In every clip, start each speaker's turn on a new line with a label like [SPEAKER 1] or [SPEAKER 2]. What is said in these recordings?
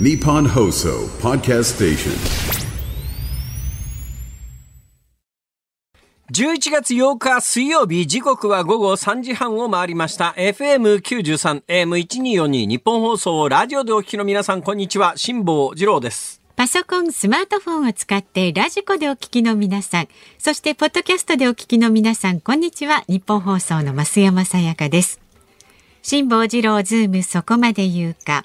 [SPEAKER 1] Nippon Hoso Podcast Station.
[SPEAKER 2] 11月8日水曜日時刻は午後3時半を回りました FM93 AM1242 日本放送ラジオでお聞きの皆さんこんにちは辛坊治郎です
[SPEAKER 3] パソコン、スマートフォンを使ってラジコでお聞きの皆さん、そしてポッドキャストでお聞きの皆さん、こんにちは。日本放送の増山さやかです。辛坊治郎ズームそこまで言うか。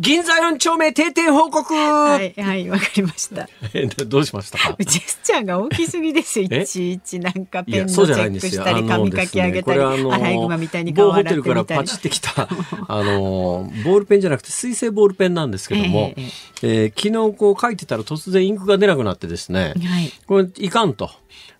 [SPEAKER 2] 銀座4丁目定点報告
[SPEAKER 3] はい、はい、わかりました。
[SPEAKER 2] え どうしましたか？
[SPEAKER 3] ジェスチャーが大きすぎです。い
[SPEAKER 2] え
[SPEAKER 3] ちいちなんかペンのチェック。したり髪かき上げたり、アライグマみたいに顔洗って
[SPEAKER 2] テルから
[SPEAKER 3] みたり
[SPEAKER 2] パチってきた あのボールペンじゃなくて水性ボールペンなんですけども、
[SPEAKER 3] ええ
[SPEAKER 2] えー昨日こう書いてたら突然インクが出なくなってですね、
[SPEAKER 3] はい。
[SPEAKER 2] これいかんと。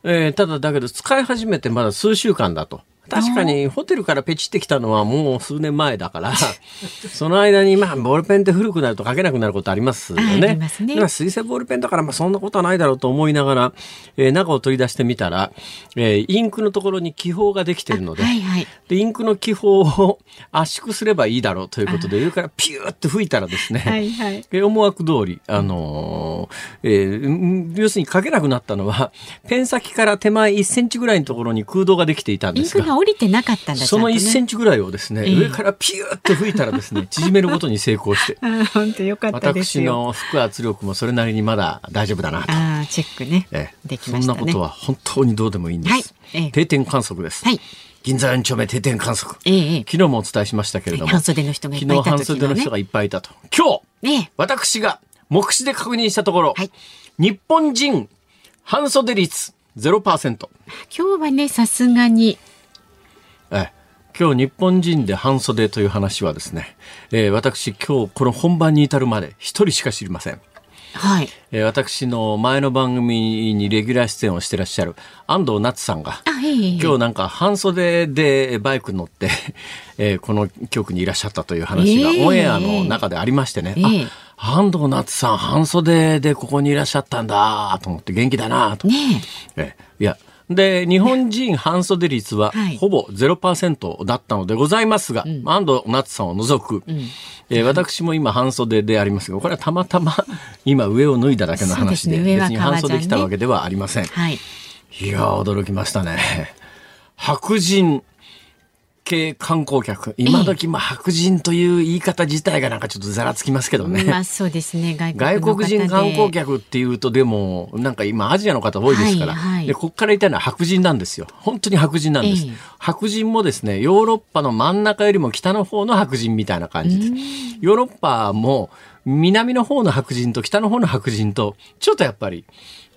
[SPEAKER 2] えーただだけど使い始めてまだ数週間だと。確かにホテルからペチってきたのはもう数年前だから、その間にまあボールペンって古くなると書けなくなることありますよ
[SPEAKER 3] あ
[SPEAKER 2] ね。
[SPEAKER 3] あね
[SPEAKER 2] まあ水性ボールペンだからまあそんなことはないだろうと思いながら、えー中を取り出してみたら、えーインクのところに気泡ができてるので、
[SPEAKER 3] はいはい。
[SPEAKER 2] で、インクの気泡を圧縮すればいいだろうということで、上からピューって吹いたらですね、
[SPEAKER 3] はいはい。
[SPEAKER 2] え思惑通り、あのーえーん要するに書けなくなったのは、ペン先から手前1センチぐらいのところに空洞ができていたんですが
[SPEAKER 3] 降りてなかったんだ
[SPEAKER 2] その1セ
[SPEAKER 3] ン
[SPEAKER 2] ンチぐらいをですね、
[SPEAKER 3] ええ
[SPEAKER 2] 上からピューって吹いたらですね、縮めることに成功して、
[SPEAKER 3] 本当よかったです
[SPEAKER 2] 私
[SPEAKER 3] よ。
[SPEAKER 2] の腹圧力もそれなりにまだ大丈夫だなと。
[SPEAKER 3] ああ、チェックね。
[SPEAKER 2] ええ
[SPEAKER 3] できましたね
[SPEAKER 2] そんなことは本当にどうでもいいんです。
[SPEAKER 3] はいええ
[SPEAKER 2] 定点観測です。
[SPEAKER 3] はい
[SPEAKER 2] 銀座4丁目定点観測。
[SPEAKER 3] ええええ
[SPEAKER 2] 昨日もお伝えしましたけれども、
[SPEAKER 3] 半袖の人がいっぱいいた
[SPEAKER 2] 昨日半袖の人がいっぱいいたと。今日、
[SPEAKER 3] ねえ。
[SPEAKER 2] 私が目視で確認したところ、
[SPEAKER 3] はい
[SPEAKER 2] 日本人半袖率0%。
[SPEAKER 3] 今日はね、さすがに、
[SPEAKER 2] ええ今日日本人で半袖という話はですね、えー私今日この本番に至るまで一人しか知りません。
[SPEAKER 3] はい。
[SPEAKER 2] えー私の前の番組にレギュラー出演をしてらっしゃる安藤夏さんが、
[SPEAKER 3] あ、ええええ
[SPEAKER 2] 今日なんか半袖でバイクに乗って、えーこの局にいらっしゃったという話が
[SPEAKER 3] ええ
[SPEAKER 2] オンエアの中でありましてね、
[SPEAKER 3] ええ
[SPEAKER 2] あ安藤夏さん半袖でここにいらっしゃったんだと思って元気だなと。
[SPEAKER 3] ね
[SPEAKER 2] ええいやで日本人半袖率は
[SPEAKER 3] はい
[SPEAKER 2] ほぼ0%だったのでございますが、安藤夏さんを除く、えー私も今半袖でありますがこれはたまたま今上を脱いだだけの話で
[SPEAKER 3] ですね
[SPEAKER 2] 別に半袖
[SPEAKER 3] 革ジャンね
[SPEAKER 2] 着たわけではありません。
[SPEAKER 3] え。はい。
[SPEAKER 2] いやー、驚きましたね。白人系観光客。今時、まあ、白人という言い方自体がなんかちょっとざらつきますけどね。
[SPEAKER 3] まあそうですね、外国
[SPEAKER 2] 人観光客っていうとでもなんか今アジアの方多いですから、
[SPEAKER 3] はいはい。
[SPEAKER 2] でここから言いたいのは白人なんですよ。本当に白人なんです、
[SPEAKER 3] ええ。
[SPEAKER 2] 白人もですねヨーロッパの真ん中よりも北の方の白人みたいな感じでヨーロッパも南の方の白人と北の方の白人とちょっとやっぱり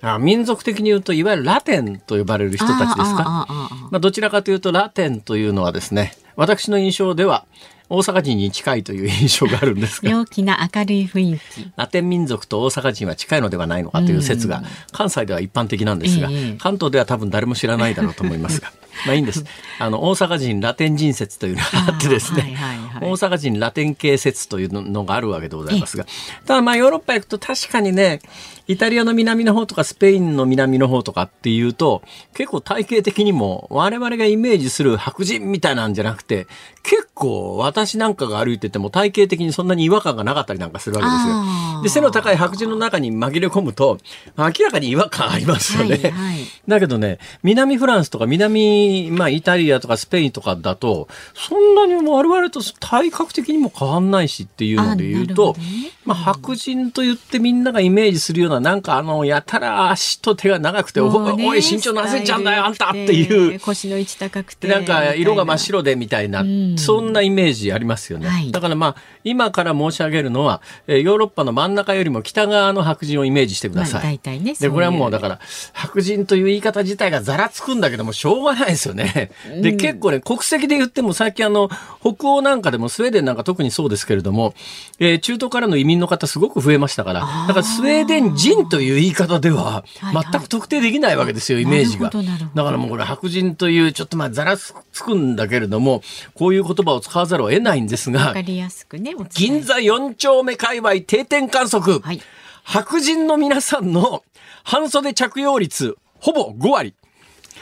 [SPEAKER 2] あ民族的に言うといわゆるラテンと呼ばれる人たちですか？まあ、どちらかというとラテンというのはですね私の印象では大阪人に近いという印象があるんですが。
[SPEAKER 3] 陽気な明るい雰囲気。
[SPEAKER 2] ラテン民族と大阪人は近いのではないのかという説が関西では一般的なんですが、
[SPEAKER 3] ええ。
[SPEAKER 2] 関東では多分誰も知らないだろうと思いますがまあいいんです。あの大阪人ラテン人説というのがあってですね、
[SPEAKER 3] はいはいはい。
[SPEAKER 2] 大阪人ラテン系説というのがあるわけでございますが。ただまあヨーロッパ行くと確かにねイタリアの南の方とかスペインの南の方とかっていうと結構体系的にも我々がイメージする白人みたいなんじゃなくて結構私なんかが歩いてても体系的にそんなに違和感がなかったりなんかするわけですよ。で背の高い白人の中に紛れ込むと明らかに違和感ありますよね。
[SPEAKER 3] はいはい。
[SPEAKER 2] だけどね南フランスとか南、まあ、イタリアとかスペインとかだとそんなにも我々と体格的にも変わんないしっていうので言うと、
[SPEAKER 3] ね
[SPEAKER 2] まあ、白人と言ってみんながイメージするようななんかあのやたら足と手が長くて、
[SPEAKER 3] ね
[SPEAKER 2] おい身長何センチあんだよあんたっていう
[SPEAKER 3] 腰の位置高くて。
[SPEAKER 2] でなんか色が真っ
[SPEAKER 3] 白。
[SPEAKER 2] 白でみたいな、
[SPEAKER 3] ん
[SPEAKER 2] そんなイメージありますよね、
[SPEAKER 3] はい
[SPEAKER 2] だからまあ今から申し上げるのは、えーヨーロッパの真ん中よりも北側の白人をイメージしてく
[SPEAKER 3] まあ
[SPEAKER 2] ださい、
[SPEAKER 3] 大体ね。
[SPEAKER 2] でこれはもうだ
[SPEAKER 3] ら。
[SPEAKER 2] から白人という言い方自体がざらつくんだけどもしょうがないですよね。で結構ね国籍で言っても最近あの北欧なんかでもスウェーデンなんか特にそうですけれども、えー中東からの移民の方すごく増えましたからだからスウェーデン人という言い方では
[SPEAKER 3] はいはい
[SPEAKER 2] 全く特定できないわけですよイメージが。だからもうこれ白人というちょっとまあざらつくんだけれどもこういう言葉を使わざるを得ないんですが
[SPEAKER 3] わかりやすくね。
[SPEAKER 2] 銀座4丁目界隈定点観測。
[SPEAKER 3] はい
[SPEAKER 2] 白人の皆さんの半袖着用率、ほぼ5割。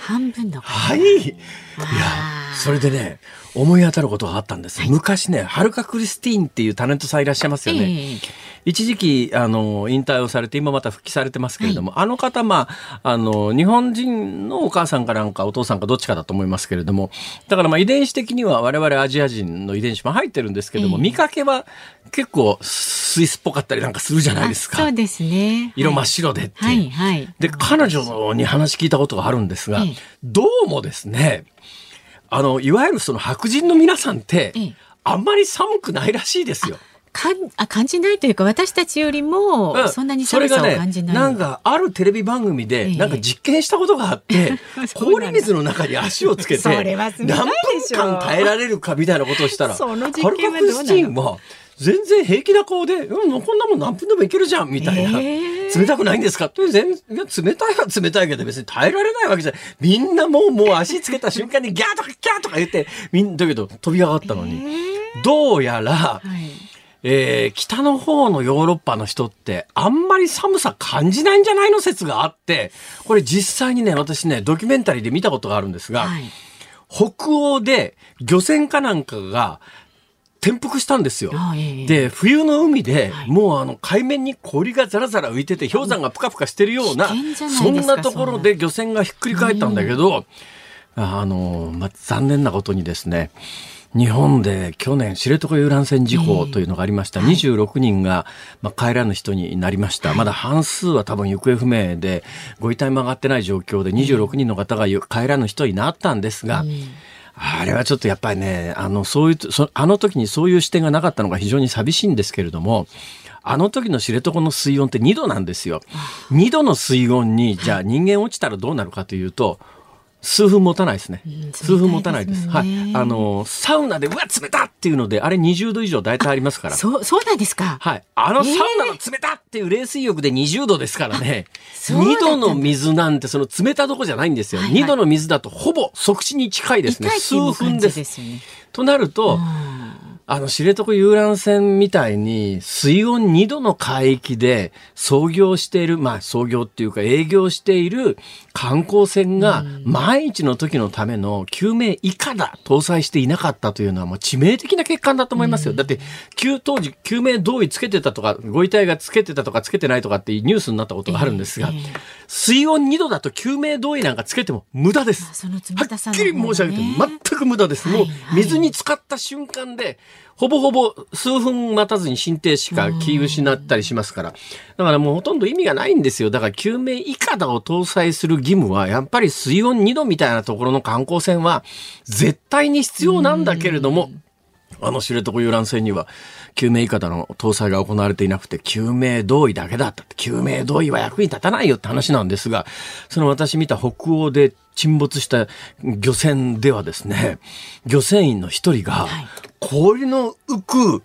[SPEAKER 3] 半分の
[SPEAKER 2] はい。いや、それでね、思い当たることがあったんです。昔ね、はるかクリスティーンっていうタレントさんいらっしゃいますよね。
[SPEAKER 3] ええ
[SPEAKER 2] 一時期、あの、引退をされて、今また復帰されてますけれども、あの方、まあ、あの、日本人のお母さんかなんかお父さんかどっちかだと思いますけれども、だからまあ遺伝子的には我々アジア人の遺伝子も入ってるんですけども、
[SPEAKER 3] ええ
[SPEAKER 2] 見かけは結構スイスっぽかったりなんかするじゃないですか。
[SPEAKER 3] あそうですね。
[SPEAKER 2] 色真っ
[SPEAKER 3] はい
[SPEAKER 2] 白でっていう。
[SPEAKER 3] はいはい。
[SPEAKER 2] で、彼女に話聞いたことがあるんですが、
[SPEAKER 3] ええ
[SPEAKER 2] どうもですね、あの、いわゆるその白人の皆さんって、
[SPEAKER 3] ええ
[SPEAKER 2] あんまり寒くないらしいですよ。
[SPEAKER 3] かんあ感じないというか私たちよりも
[SPEAKER 2] うん
[SPEAKER 3] そんなに寒さを感じない。
[SPEAKER 2] それがね、なんかあるテレビ番組で、
[SPEAKER 3] ええ
[SPEAKER 2] なんか実験したことがあって、
[SPEAKER 3] そうなんだ
[SPEAKER 2] 氷水の中に足をつけて、何分間耐えられるかみたいなことをしたら、
[SPEAKER 3] その実験はどうなの
[SPEAKER 2] クリスティーンは、全然平気な顔で、うん、こんなもん何分でもいけるじゃん、みたいな。
[SPEAKER 3] ええ
[SPEAKER 2] 冷たくないんですか？って全然、冷たいは冷たいけど別に耐えられないわけじゃない。みんなもう、もう足つけた瞬間にギャーとかギャーとか言って、みんだけど飛び上がったのに。どうやら、
[SPEAKER 3] はい。
[SPEAKER 2] えー北の方のヨーロッパの人ってあんまり寒さ感じないんじゃないの説があって、これ実際にね、私ね、ドキュメンタリーで見たことがあるんですが、
[SPEAKER 3] はい。
[SPEAKER 2] 北欧で漁船かなんかが転覆したんですよ。
[SPEAKER 3] あええ
[SPEAKER 2] で、冬の海で、もうあの海面に氷がザラザラ浮いてて、氷山がプカプカしてるような、そんなところで漁船がひっくり返ったんだけど、あの、まあ、残念なことにですね、日本で去年知床遊覧船事故というのがありました。26人が、まあ、帰らぬ人になりました。まだ半数は多分行方不明で、ご遺体も上がってない状況で26人の方が帰らぬ人になったんですが、あれはちょっとやっぱりね、あの、そういう、そあの時にそういう視点がなかったのが非常に寂しいんですけれども、あの時の知床の水温って2度なんですよ。2度の水温に、じゃあ人間落ちたらどうなるかというと、数分持たないですね。
[SPEAKER 3] ん
[SPEAKER 2] 数分持たないです。は
[SPEAKER 3] い。
[SPEAKER 2] あの、サウナで、うわ、冷たっていうので、あれ20度以上大体ありますから。
[SPEAKER 3] そうそうなんですか？
[SPEAKER 2] はい。あのサウナの冷たっていう冷水浴で20度ですからね。
[SPEAKER 3] そうだった
[SPEAKER 2] 2
[SPEAKER 3] んだ
[SPEAKER 2] 度の水なんてその冷たどこじゃないんですよ。
[SPEAKER 3] はいはい
[SPEAKER 2] 2度の水だとほぼ即死に近いですね。数分です。
[SPEAKER 3] じですよね。
[SPEAKER 2] となると、あの、知床遊覧船みたいに水温2度の海域で操業している、まあ操業っていうか営業している観光船が万一の時のための救命以下だ搭載していなかったというのはもう致命的な欠陥だと思いますよ。だって、救当時救命胴衣つけてたとか、ご遺体がつけてたとかつけてないとかってニュースになったことがあるんですが、
[SPEAKER 3] ええええ
[SPEAKER 2] 水温2度だと救命胴衣なんかつけても無駄です。
[SPEAKER 3] あその冷
[SPEAKER 2] はっきり申し上げて全く無駄です。もう
[SPEAKER 3] はいはい
[SPEAKER 2] 水に浸かった瞬間で、ほぼほぼ数分待たずに心停止か気失ったりしますから。だからもうほとんど意味がないんですよ。だから救命いかだを搭載する義務は、やっぱり水温2度みたいなところの観光船は絶対に必要なんだけれども、あの知床遊覧船には救命いかだの搭載が行われていなくて救命胴衣だけだったって救命胴衣は役に立たないよって話なんですがその私見た北欧で沈没した漁船ではですね漁船員の一人が氷の浮く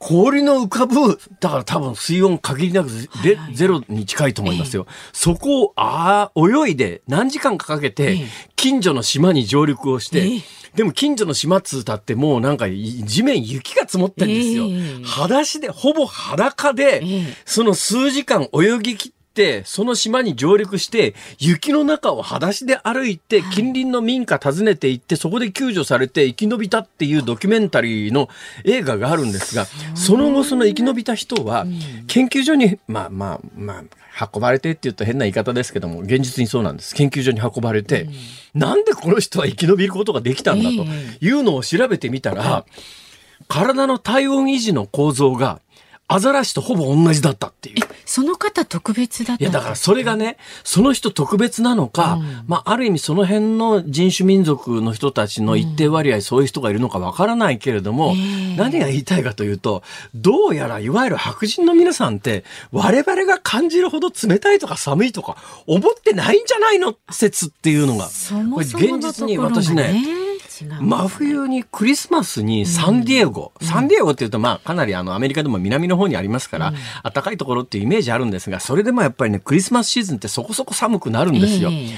[SPEAKER 2] 氷の浮かぶ、だから多分水温限りなくゼゼロに近いと思いますよ。そこを、ああ、泳いで何時間かかけて
[SPEAKER 3] ええ、
[SPEAKER 2] 近所の島に上陸をして、
[SPEAKER 3] ええ。
[SPEAKER 2] でも近所の島っつうたってもうなんか地面雪が積もってんですよ。
[SPEAKER 3] ええ。
[SPEAKER 2] 裸足で、ほぼ裸で、
[SPEAKER 3] ええ。
[SPEAKER 2] その数時間泳ぎ切って、その島に上陸して、雪の中を裸足で歩いて、近隣の民家訪ねて行って、そこで救助されて生き延びたっていうドキュメンタリーの映画があるんですが、その後その生き延びた人は、研究所に、まあまあまあ、運ばれてって言うと変な言い方ですけども、現実にそうなんです。研究所に運ばれて、なんでこの人は生き延びることができたんだというのを調べてみたら、体の体温維持の構造が、アザラシとほぼ同じだったっていう。
[SPEAKER 3] その方特別だった
[SPEAKER 2] いや、だからそれがね、その人特別なのか、まあ、ある意味その辺の人種民族の人たちの一定割合、そういう人がいるのかわからないけれども、何が言いたいかというと、どうやらいわゆる白人の皆さんって、我々が感じるほど冷たいとか寒いとか、思ってないんじゃないの？説っていうのが、
[SPEAKER 3] そもそ
[SPEAKER 2] これ
[SPEAKER 3] ものところが
[SPEAKER 2] 私ね、真冬にクリスマスにサンディエゴ、サンディエゴっていうとまあかなりあのアメリカでも南の方にありますから、暖かいところっていうイメージあるんですが、それでもやっぱりね、クリスマスシーズンってそこそこ寒くなるんですよ。
[SPEAKER 3] ええ。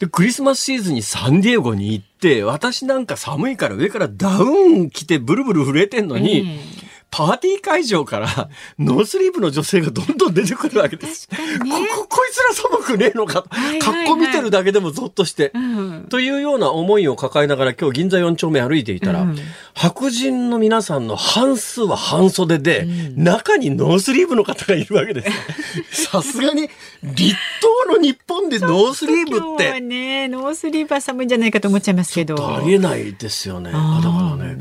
[SPEAKER 2] で、クリスマスシーズンにサンディエゴに行って、私なんか寒いから上からダウン着てブルブル震えてんのに、
[SPEAKER 3] ええ
[SPEAKER 2] パーティー会場からノースリーブの女性がどんどん出てくるわけです。
[SPEAKER 3] 確かにね
[SPEAKER 2] こここいつら寒くねえのかと、
[SPEAKER 3] はいはいはい
[SPEAKER 2] 格好見てるだけでもゾッとして。
[SPEAKER 3] うん
[SPEAKER 2] というような思いを抱えながら今日銀座4丁目歩いていたら、
[SPEAKER 3] うん
[SPEAKER 2] 白人の皆さんの半数は半袖で、中にノースリーブの方がいるわけです。さすがに立冬の日本でノースリーブって。
[SPEAKER 3] ねノースリーブは寒いんじゃないかと思っちゃいますけど
[SPEAKER 2] ありえないですよね。あだからね、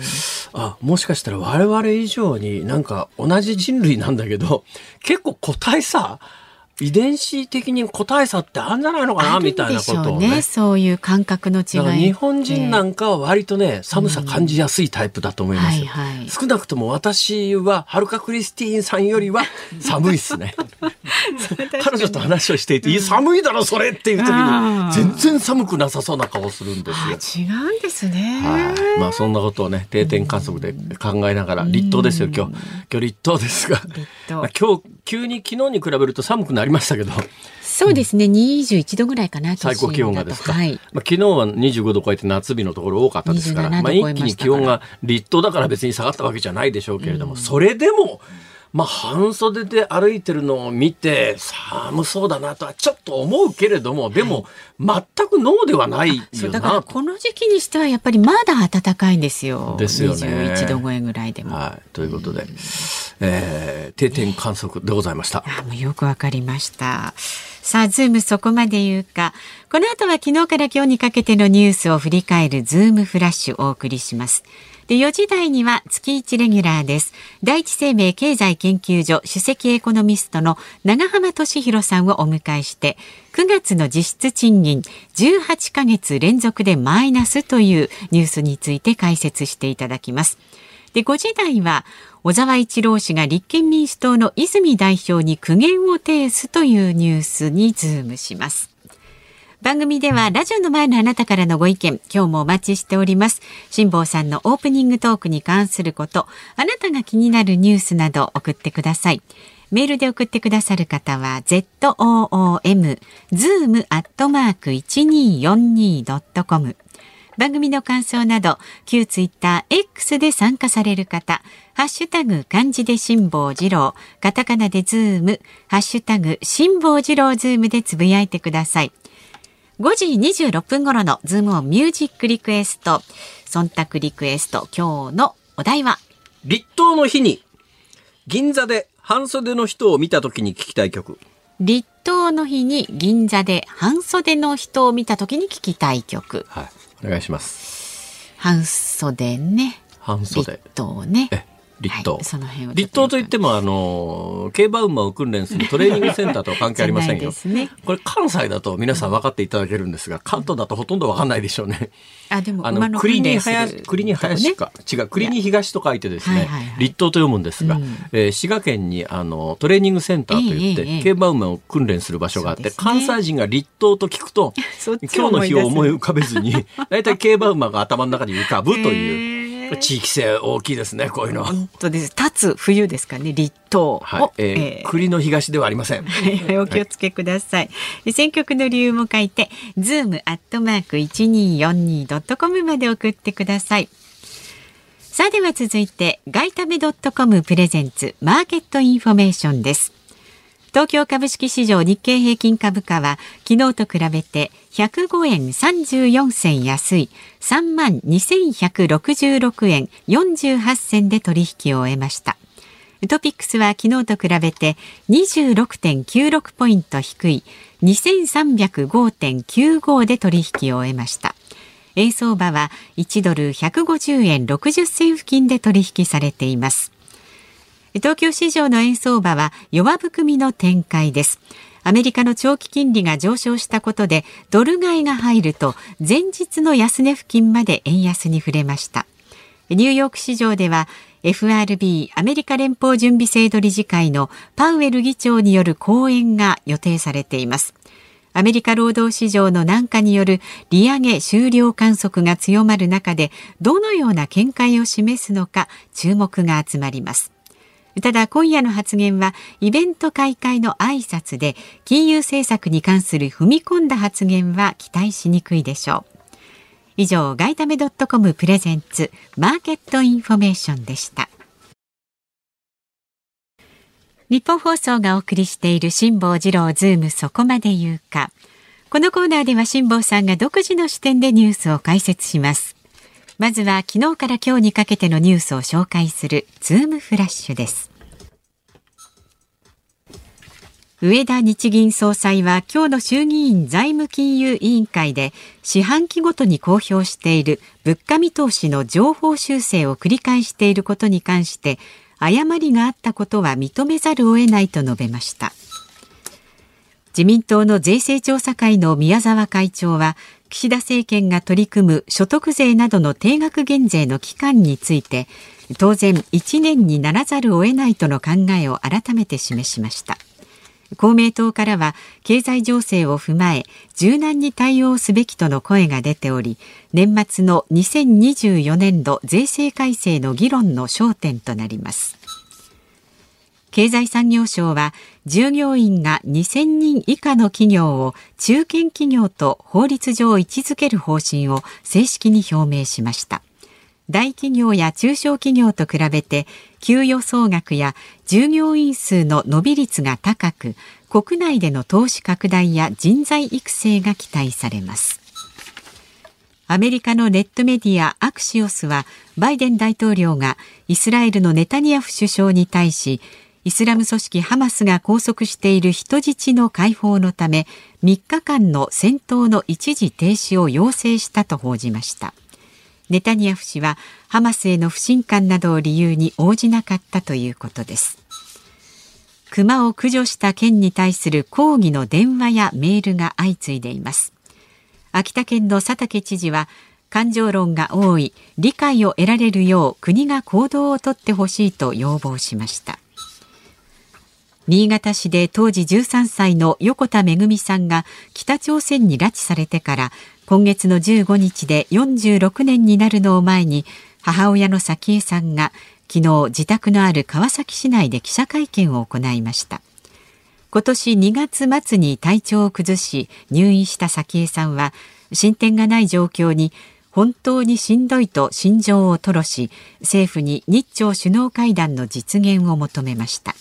[SPEAKER 2] あ、もしかしたら我々以上になんか同じ人類なんだけど、結構個体差、遺伝子的に個体差ってあるんじゃないのかな、みたいなことをね。
[SPEAKER 3] ねそういう感覚の違い
[SPEAKER 2] 日本人なんかは割とね、寒さ感じやすいタイプだと思います。
[SPEAKER 3] はいはい
[SPEAKER 2] 少なくとも私は、はるかクリスティーンさんよりは寒いっすね。彼女と話をしていて、寒いだろ、それっていう時に、全然寒くなさそうな顔するんですよ。
[SPEAKER 3] あ違うんですね
[SPEAKER 2] はい。まあそんなことをね、定点観測で考えながら、立冬ですよ、今日。今日立冬ですが。今日、急に昨日に比べると寒くなりましたけど、
[SPEAKER 3] そうですね。21度ぐらいかな
[SPEAKER 2] 最高気温がですか。
[SPEAKER 3] はい。
[SPEAKER 2] まあ、昨日は25度超えて夏日のところ多かったですから、
[SPEAKER 3] 27
[SPEAKER 2] まあ、
[SPEAKER 3] 度超えました。から
[SPEAKER 2] 一気に気温が立冬だから別に下がったわけじゃないでしょうけれども、それでも、まあ、半袖で歩いてるのを見て、寒そうだなとはちょっと思うけれども、でも、全くノーではない
[SPEAKER 3] そうだから。この時期にしてはやっぱりまだ暖かいんですよ。
[SPEAKER 2] ですよね
[SPEAKER 3] 21度超えぐらいでも。
[SPEAKER 2] はい。ということで、えー定点観測でございました。
[SPEAKER 3] あもうよくわかりました。さあ、ズームそこまで言うか。この後は昨日から今日にかけてのニュースを振り返るズームフラッシュをお送りします。で、4時台には月1レギュラーです。第一生命経済研究所首席エコノミストの永濱利廣さんをお迎えして、9月の実質賃金18ヶ月連続でマイナスというニュースについて解説していただきます。で、5時台は、小沢一郎氏が立憲民主党の泉代表に苦言を呈すというニュースにズームします。番組ではラジオの前のあなたからのご意見、今日もお待ちしております。辛坊さんのオープニングトークに関すること、あなたが気になるニュースなど送ってください。メールで送ってくださる方は zoom zoom アットマーク 1242.com 番組の感想など旧ツイッター X で参加される方ハッシュタグ漢字で辛坊治郎カタカナでズームハッシュタグ辛坊治郎ズームでつぶやいてください5時26分頃のズームオンミュージックリクエスト忖度リクエスト今日のお題は？
[SPEAKER 2] 立冬の日に、銀座で半袖の人を見た時に聞きたい曲。
[SPEAKER 3] 立冬の日に銀座で半袖の人を見た時に聞きたい曲
[SPEAKER 2] はい。お願いします。
[SPEAKER 3] 半袖ね
[SPEAKER 2] 半袖
[SPEAKER 3] 立。冬ね
[SPEAKER 2] え、立冬。
[SPEAKER 3] はい
[SPEAKER 2] 立冬といっても、あの、競馬馬を訓練するトレーニングセンターとは関係ありませんよ。
[SPEAKER 3] ね。
[SPEAKER 2] これ関西だと皆さん分かっていただけるんですが、関東だとほとんど分かんないでしょうね。
[SPEAKER 3] あでも
[SPEAKER 2] あの、栗に林、栗に林か。違う、栗に東と書いてですね、
[SPEAKER 3] はいはいはい。
[SPEAKER 2] 立冬と読むんですが、
[SPEAKER 3] うん。
[SPEAKER 2] えー滋賀県に、あの、トレーニングセンターといって、
[SPEAKER 3] ええええ
[SPEAKER 2] 競馬馬を訓練する場所があって、
[SPEAKER 3] ね。
[SPEAKER 2] 関西人が立冬と聞くと 今日の日を思い浮かべずに、大体競馬馬が頭の中に浮かぶという、地域性大きいですね、こういうのは。
[SPEAKER 3] 本当です。立つ冬ですかね、立冬。
[SPEAKER 2] はい。えー
[SPEAKER 3] えー
[SPEAKER 2] 栗の東ではありません。
[SPEAKER 3] はいお気をつけください。選曲の理由も書いて、ズームアットマーク一二四二ドットコムまで送ってください。さあでは続いて、ガイタメドットコムプレゼンツマーケットインフォメーションです。東京株式市場日経平均株価は昨日と比べて105円34銭安い3万2166円48銭で取引を終えました。トピックスは昨日と比べて26.96ポイント低い2305.95で取引を終えました。円相場は1ドル150円60銭付近で取引されています。東京市場の円相場は弱含みの展開です。アメリカの長期金利が上昇したことでドル買いが入ると前日の安値付近まで円安に触れました。ニューヨーク市場では FRB アメリカ連邦準備制度理事会のパウエル議長による講演が予定されています。アメリカ労働市場の軟化による利上げ終了観測が強まる中でどのような見解を示すのか注目が集まります。ただ今夜の発言はイベント開会の挨拶で金融政策に関する踏み込んだ発言は期待しにくいでしょう。以上、ガイタメドットコムプレゼンツマーケットインフォメーションでした。ニッポン放送がお送りしている辛坊治郎ズームそこまで言うか。このコーナーでは辛坊さんが独自の視点でニュースを解説します。まずは昨日から今日にかけてのニュースを紹介するズームフラッシュです。上田日銀総裁は今日の衆議院財務金融委員会で四半期ごとに公表している物価見通しの情報修正を繰り返していることに関して誤りがあったことは認めざるを得ないと述べました自民党の税制調査会の宮沢会長は岸田政権が取り組む所得税などの定額減税の期間について当然1年にならざるを得ないとの考えを改めて示しました。公明党からは経済情勢を踏まえ柔軟に対応すべきとの声が出ており年末の2024年度税制改正の議論の焦点となります。経済産業省は従業員が2000人以下の企業を中堅企業と法律上位置づける方針を正式に表明しました。大企業や中小企業と比べて給与総額や従業員数の伸び率が高く国内での投資拡大や人材育成が期待されます。アメリカのネットメディアアクシオスはバイデン大統領がイスラエルのネタニヤフ首相に対しイスラム組織ハマスが拘束している人質の解放のため3日間の戦闘の一時停止を要請したと報じました。ネタニヤフ氏はハマスへの不信感などを理由に応じなかったということです。熊を駆除した県に対する抗議の電話やメールが相次いでいます。秋田県の佐竹知事は感情論が多い理解を得られるよう国が行動をとってほしいと要望しました。新潟市で当時13歳の横田めぐみさんが北朝鮮に拉致されてから今月の15日で46年になるのを前に母親の早紀江さんが昨日自宅のある川崎市内で記者会見を行いました。今年2月末に体調を崩し入院した早紀江さんは進展がない状況に本当にしんどいと心情を吐露し政府に日朝首脳会談の実現を求めました。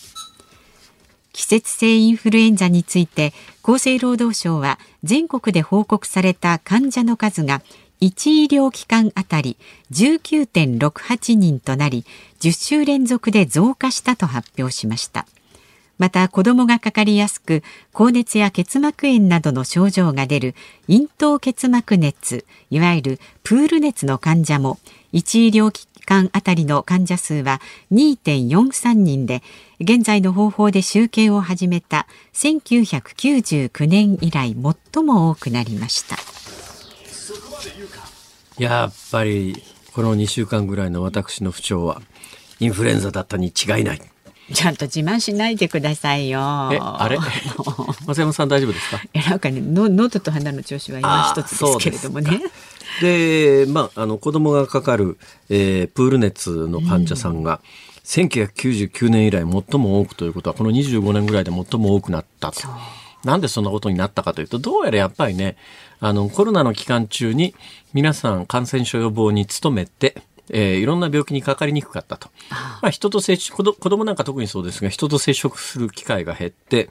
[SPEAKER 3] 季節性インフルエンザについて厚生労働省は全国で報告された患者の数が1医療機関あたり19.68人となり10週連続で増加したと発表しました。また子どもがかかりやすく高熱や結膜炎などの症状が出る咽頭結膜熱いわゆるプール熱の患者も1医療機間あたりの患者数は2.43人で現在の方法で集計を始めた1999年以来最も多くなりました。
[SPEAKER 2] やっぱりこの2週間ぐらいの私の不調はインフルエンザだったに違いない。
[SPEAKER 3] ちゃんと自慢しないでくださいよ。
[SPEAKER 2] え、あれ？松山さん大丈夫ですか？
[SPEAKER 3] え、なんかね、の喉と鼻の調子は今一つですけれどもね。
[SPEAKER 2] で、まあ、あの、子供がかかる、えー、プール熱の患者さんが、うん、1999年以来最も多くということは、この25年ぐらいで最も多くなったと。なんでそんなことになったかというと、どうやらやっぱりね、あの、コロナの期間中に皆さん感染症予防に努めて、えー、いろんな病気にかかりにくかったと。まあ、人と接触、子供なんか特にそうですが、人と接触する機会が減って、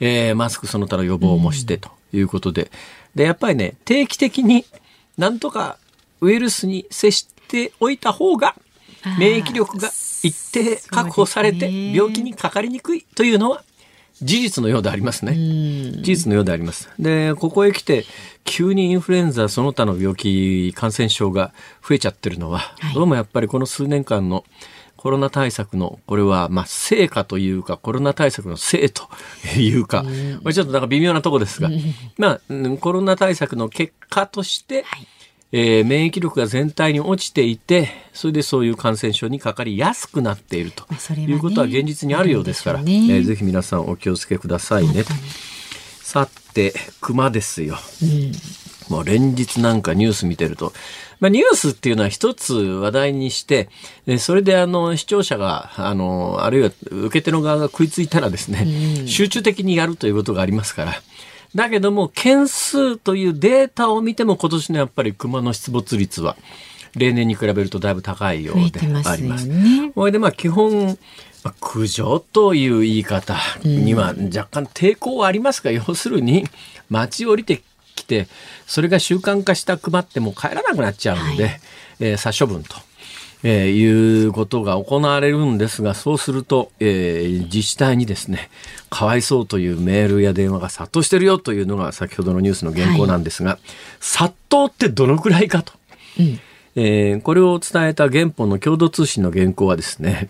[SPEAKER 2] えー、マスクその他の予防もしてということで、うん、で、やっぱりね、定期的になんとかウイルスに接しておいた方が免疫力が一定確保されて病気にかかりにくいというのは事実のようでありますね。事実のようであります。で、ここへ来て、急にインフルエンザ、その他の病気、感染症が増えちゃってるのは、はい、どうもやっぱりこの数年間のコロナ対策の、これは、まあ、成果というか、コロナ対策のせいというか、これちょっとなんか微妙なとこですが、まあ、コロナ対策の結果として、はい。えー、免疫力が全体に落ちていて、それでそういう感染症にかかりやすくなっているということは現実にあるようですから、ね。えー、ぜひ皆さんお気をつけくださいね。さて、熊ですよ。うん。もう連日なんかニュース見てると、まあ、ニュースっていうのは一つ話題にして、それであの視聴者が、あの、あるいは受け手の側が食いついたらですね、集中的にやるということがありますから、だけども、件数というデータを見ても今年のやっぱり熊の出没率は、例年に比べるとだいぶ高いようであります。ほい、ね、でまあ基本、まあ苦情という言い方には若干抵抗はありますが、要するに街降りてきてそれが習慣化した熊ってもう帰らなくなっちゃうんで、
[SPEAKER 3] はい
[SPEAKER 2] えー殺処分と。えーいうことが行われるんですが、そうすると、えー自治体にですね、かわいそうというメールや電話が殺到してるよというのが先ほどのニュースの原稿なんですが、殺到ってどのくらいかと。えーこれを伝えた原本の共同通信の原稿はですね、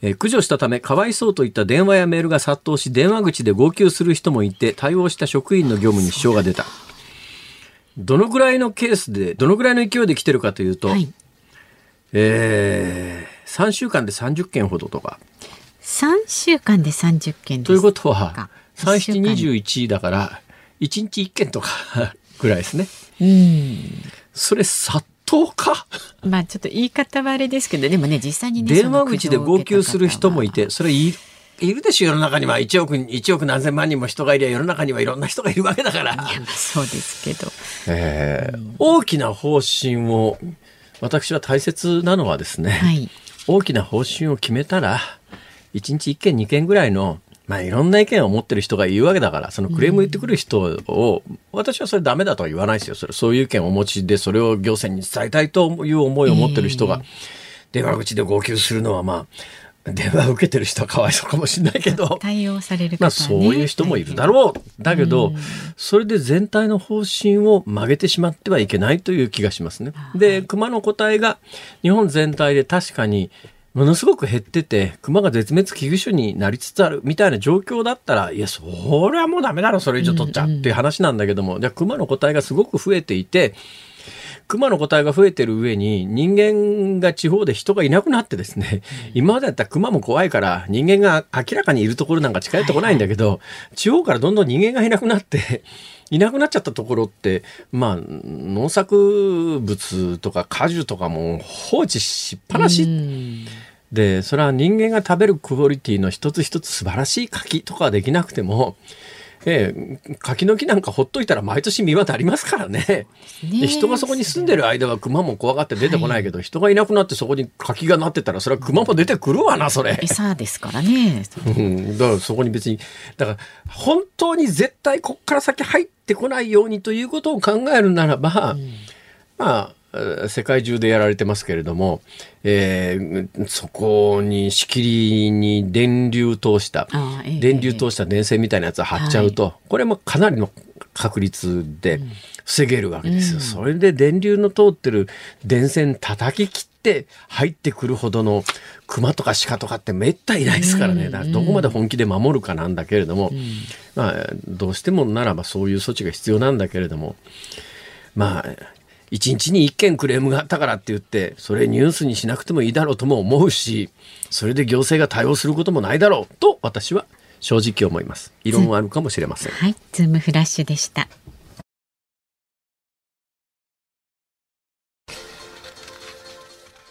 [SPEAKER 2] えー駆除したためかわいそうといった電話やメールが殺到し電話口で号泣する人もいて対応した職員の業務に支障が出たどのぐらいのケースでどのぐらいの勢いで来てるかというと、
[SPEAKER 3] はい。
[SPEAKER 2] えー3週間で30件ほどとか
[SPEAKER 3] 3週間で30件です
[SPEAKER 2] ということは
[SPEAKER 3] か
[SPEAKER 2] 3721だから1日1件とかぐらいですね
[SPEAKER 3] うん。
[SPEAKER 2] それ殺到か？
[SPEAKER 3] まあちょっと言い方はあれですけど、でもね、実際にね、
[SPEAKER 2] 電話口で号泣する人もい
[SPEAKER 3] て
[SPEAKER 2] て、それいいるでしょ世の中には1億、1億何千万人も人がいりゃ世の中にはいろんな人がいるわけだから。
[SPEAKER 3] いや、まあそうですけど。
[SPEAKER 2] えー大きな方針を、私は大切なのはですね、
[SPEAKER 3] はい。
[SPEAKER 2] 大きな方針を決めたら、1日1件2件ぐらいの、まあいろんな意見を持ってる人がいるわけだから、そのクレーム言ってくる人を、私はそれダメだとは言わないですよ。それそういう意見をお持ちで、それを行政に伝えたいという思いを持ってる人が、電話口で号泣するのはまあ、電話を受けてる人はかわいそうかもしれないけど、
[SPEAKER 3] 対応される方、ね、
[SPEAKER 2] まあそういう人もいるだろう。だけど、それで全体の方針を曲げてしまってはいけないという気がしますね。で、熊の個体が日本全体で確かにものすごく減ってて、熊が絶滅危惧種になりつつあるみたいな状況だったら、いや、それはもうダメだろ、それ以上取っちゃっていう話なんだけども、じゃあ熊の個体がすごく増えていて、熊の個体が増えてる上に人間が地方で人がいなくなってですね、今までだったら熊も怖いから人間が明らかにいるところなんか近寄ってこないんだけど、地方からどんどん人間がいなくなって、いなくなっちゃったところって、まあ、農作物とか果樹とかも放置しっぱなし。
[SPEAKER 3] うん。
[SPEAKER 2] で、それは人間が食べるクオリティの一つ一つ素晴らしい柿とかはできなくても、ええ、柿の木なんかほっといたら毎年実はなりますからね。
[SPEAKER 3] ね
[SPEAKER 2] で人がそこに住んでる間は熊も怖がって出てこないけど、人がいなくなってそこに柿がなってたらそれは熊も出てくるわなそれ。
[SPEAKER 3] 餌ですからね。
[SPEAKER 2] うん、だからそこに別にだから本当に絶対こっから先入ってこないようにということを考えるならば、まあえー世界中でやられてますけれども、えーそこにしきりに電流通した
[SPEAKER 3] ええ
[SPEAKER 2] 電流通した電線みたいなやつを貼っちゃうと、これもかなりの確率で防げるわけですよ。それで電流の通ってる電線叩き切って入ってくるほどの熊とか鹿とかってめったにいないですからね。だからどこまで本気で守るかなんだけれども、まあどうしてもならばそういう措置が必要なんだけれども、まあ、1日に1件クレームがあったからって言って、それニュースにしなくてもいいだろうとも思うし、それで行政が対応することもないだろうと私は正直思います。異論はあるかもしれません。
[SPEAKER 3] はい、ズームフラッシュでした。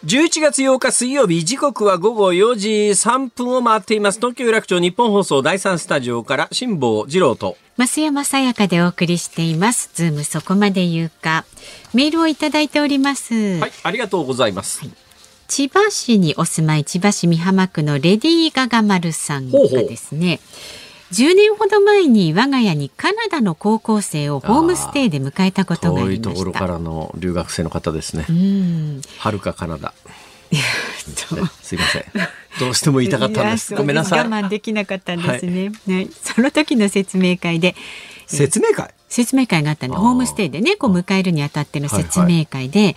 [SPEAKER 2] 11月8日水曜日時刻は午後4時3分を回っています東京有楽町ニッポン放送第3スタジオから辛坊治郎と
[SPEAKER 3] 増山さやかでお送りしています。ズームそこまで言うか。メールをいただいております。
[SPEAKER 2] はいありがとうございます、
[SPEAKER 3] 千葉市にお住まい千葉市美浜区のレディー・ガガマルさんがですね10年ほど前に我が家にカナダの高校生をホームステイで迎えたことがありました。
[SPEAKER 2] いところからの留学生の方ですねはるかカナダ、
[SPEAKER 3] そう
[SPEAKER 2] ねすいませんどうしても言いたかったんですごめんなさい
[SPEAKER 3] 我慢できなかったんですね、はい、その時の説明会で
[SPEAKER 2] 説明会
[SPEAKER 3] 説明会があったんでホームステイでねこう迎えるにあたっての説明会で、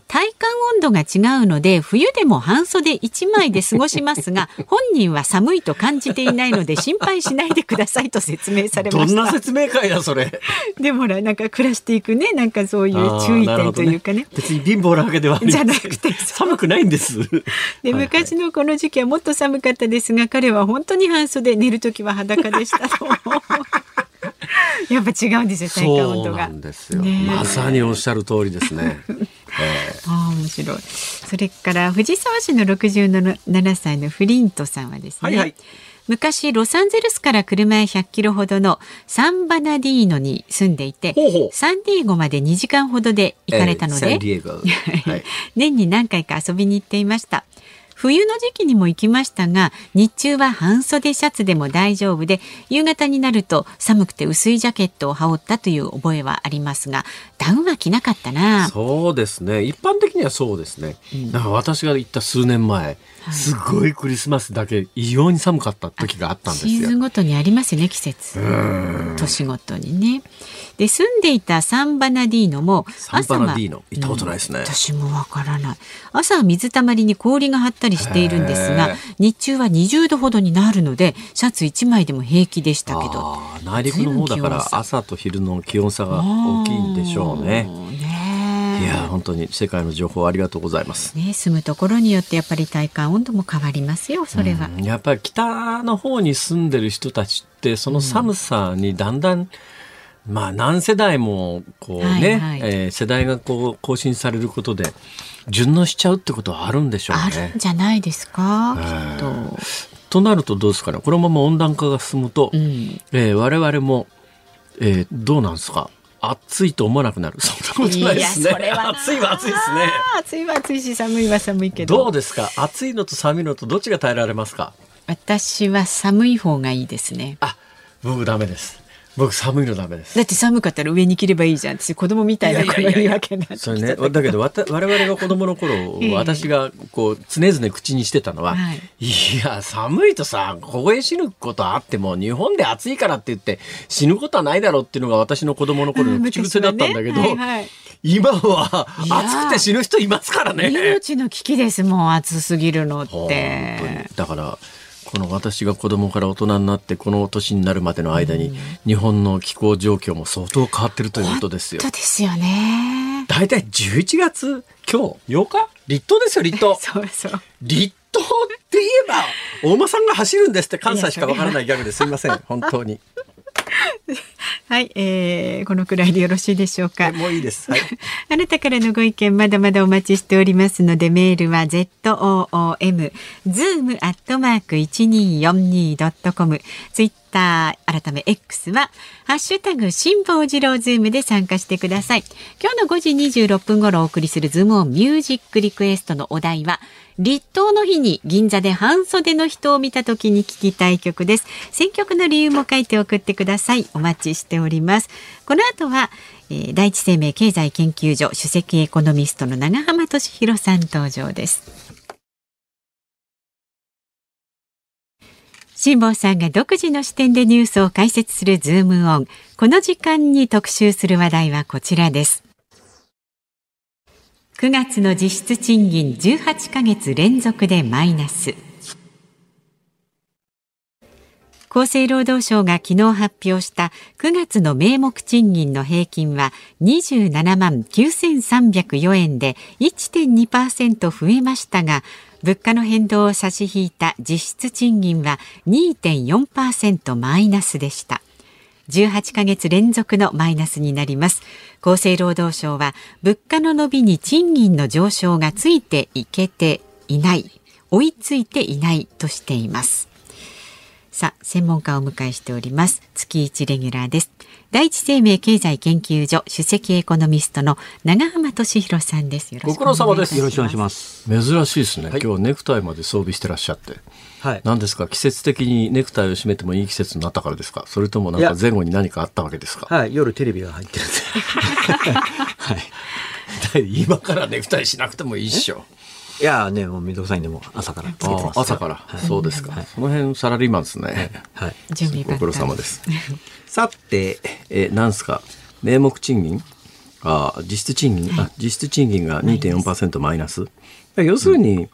[SPEAKER 3] 体感温度が違うので冬でも半袖1枚で過ごしますが 本人は寒いと感じていないので心配しないでくださいと説明され
[SPEAKER 2] どんな
[SPEAKER 3] ました。
[SPEAKER 2] 説明会だそれ。
[SPEAKER 3] でもなんか暮らしていくねなんかそういう注意点というかね。
[SPEAKER 2] 別に貧乏なわけでは
[SPEAKER 3] じゃなくて
[SPEAKER 2] 寒くないんです。
[SPEAKER 3] で昔のこの時期はもっと寒かったですが彼は本当に半袖寝る時は裸でした。と やっぱ違うんですよ体感温
[SPEAKER 2] そう
[SPEAKER 3] 度が
[SPEAKER 2] なんですよ、
[SPEAKER 3] ねえ
[SPEAKER 2] まさにおっしゃる通りですね、え
[SPEAKER 3] ああ面白い。それから藤沢市の67歳のフリントさんはですね、
[SPEAKER 2] はいはい。
[SPEAKER 3] 昔ロサンゼルスから車へ100キロほどのサンバナディーノに住んでいて
[SPEAKER 2] ほうほう。
[SPEAKER 3] サンディエゴまで2時間ほどで
[SPEAKER 2] ー
[SPEAKER 3] 行かれたので、
[SPEAKER 2] えー はい。
[SPEAKER 3] 年に何回か遊びに行っていました冬の時期にも行きましたが日中は半袖シャツでも大丈夫で夕方になると寒くて薄いジャケットを羽織ったという覚えはありますがダウンは着なかったな。
[SPEAKER 2] そうですね。一般的にはそうですね、うん、だから私が行った数年前、はい、すごいクリスマスだけ異様に寒かった時があったんですよ。
[SPEAKER 3] シーズンごとにありますよね季節。年ごとにねで住んでいたサンバナディーノも
[SPEAKER 2] サンバナディーノ行ったことないですね、うん、
[SPEAKER 3] 私もわからない。朝は水たまりに氷が張ったりしているんですが日中は20度ほどになるのでシャツ1枚でも平気でしたけど。
[SPEAKER 2] 内陸の方だから朝と昼の気温差が大きいんでしょうね。ねいや本当に世界の情報ありがとうございます。
[SPEAKER 3] ね住むところによってやっぱり体感温度も変わりますよそれは、
[SPEAKER 2] うん、やっぱり北の方に住んでる人たちってその寒さにだんだん、うんまあ何世代もこうね、はいはい、えー、世代がこう更新されることで順応しちゃうってことはあるんでしょうね。
[SPEAKER 3] あるんじゃないですか、えー、きっと。
[SPEAKER 2] となるとどうですかね？このまま温暖化が進むと、うん、えー、我々も、えー、どうなんですか？暑いと思わなくなる。そんなことないですね。暑いは暑いですね。
[SPEAKER 3] 暑いは暑いし寒いは寒いけど。
[SPEAKER 2] どうですか？暑いのと寒いのとどっちが耐えられますか？
[SPEAKER 3] 私は寒い方がいいですね。
[SPEAKER 2] あ、僕ダメです。僕寒いのダメです。
[SPEAKER 3] だって寒かったら上に着ればいいじゃん。私子供みたいな子がいるわけな
[SPEAKER 2] それね。だけどわた我々が子供の頃、私がこう常々口にしてたのは、はい、いや寒いとさ凍え死ぬことあっても日本で暑いからって言って死ぬことはないだろうっていうのが私の子供の頃の口癖だったんだけど、ねはいはい、今は暑くて死ぬ人い。ますからね
[SPEAKER 3] 命の危機ですもん暑すぎるのって
[SPEAKER 2] だからこの私が子供から大人になってこの年になるまでの間に、日本の気候状況も相当変わってるということですよ。
[SPEAKER 3] そうですよね。
[SPEAKER 2] 大体11月今日8日？立冬ですよ立冬。
[SPEAKER 3] そうそう。
[SPEAKER 2] 立冬って言えば大間さんが走るんですって関西しかわからないギャグですいません本当に。
[SPEAKER 3] はい、えー、このくらいでよろしいでしょうか。
[SPEAKER 2] もういいです。はい、
[SPEAKER 3] あなたからのご意見まだまだお待ちしておりますのでメールは z o o m zoom アットマーク一二四二ドットコムツイッター改め X はハッシュタグ辛坊治郎ズームで参加してください。今日の5時26分頃お送りするズームオンミュージックリクエストのお題は立冬の日に銀座で半袖の人を見た時に聞きたい曲です。選曲の理由も書いて送ってください。お待ちしております。この後は、えー、第一生命経済研究所首席エコノミストの長浜俊弘さん登場です。辛坊さんが独自の視点でニュースを解説するズームオン。この時間に特集する話題はこちらです。9月の実質賃金18ヶ月連続でマイナス。厚生労働省が昨日発表した9月の名目賃金の平均は27万9304円で1.2%増えましたが物価の変動を差し引いた実質賃金は2.4%マイナスでした。18ヶ月連続のマイナスになります。厚生労働省は物価の伸びに賃金の上昇がついていけていない追いついていないとしています。さあ専門家をお迎えしております。月一レギュラーです。第一生命経済研究所首席エコノミストの長浜俊弘さんです。
[SPEAKER 2] ご苦労様です。
[SPEAKER 4] よろしくお願いします。
[SPEAKER 2] 珍しいですね、はい、今日ネクタイまで装備してらっしゃってはい、何ですか？季節的にネクタイを締めてもいい季節になったからですか？それともなんか前後に何かあったわけですか？
[SPEAKER 4] はい。夜テレビが入ってるんで。
[SPEAKER 2] はい。今からネクタイしなくてもいいっしょ。
[SPEAKER 4] いやねもうめんどくさいんでも朝から。
[SPEAKER 2] 朝から、はい、そうですか、はい、その辺サラリーマンですね。
[SPEAKER 3] はい、準備
[SPEAKER 2] ご苦労様です。さてえなんすか？名目賃金？あ実質賃金、あ実質賃金が2.4%マイナス？要するに、うん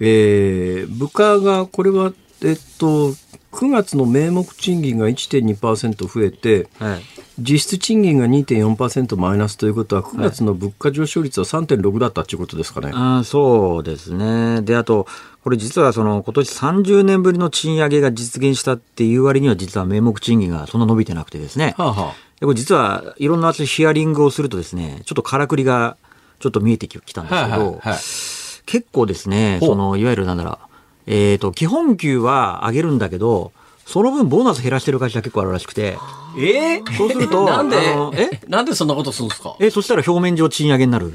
[SPEAKER 2] えー、物価がこれは、えっと、9月の名目賃金が1.2%増えて、はい、実質賃金が2.4%マイナスということは、9月の物価上昇率は3.6だったということですかね。
[SPEAKER 4] あそうですね。で、あと、これ実はその今年30年ぶりの賃上げが実現したっていう割には実は名目賃金がそんな伸びてなくてですね。はあはあ、でこれ実はいろんなヒアリングをするとですね、ちょっとからくりがちょっと見えてきたんですけど、はいはいはい結構ですね、その、いわゆるなんだろう、えっ、ー、と、基本給は上げるんだけど、その分ボーナス減らしてる会社結構あるらしくて。
[SPEAKER 2] えー、
[SPEAKER 4] そうすると、
[SPEAKER 2] なんで、え？なんでそんなことするんですか？
[SPEAKER 4] え、そしたら表面上賃上げになる。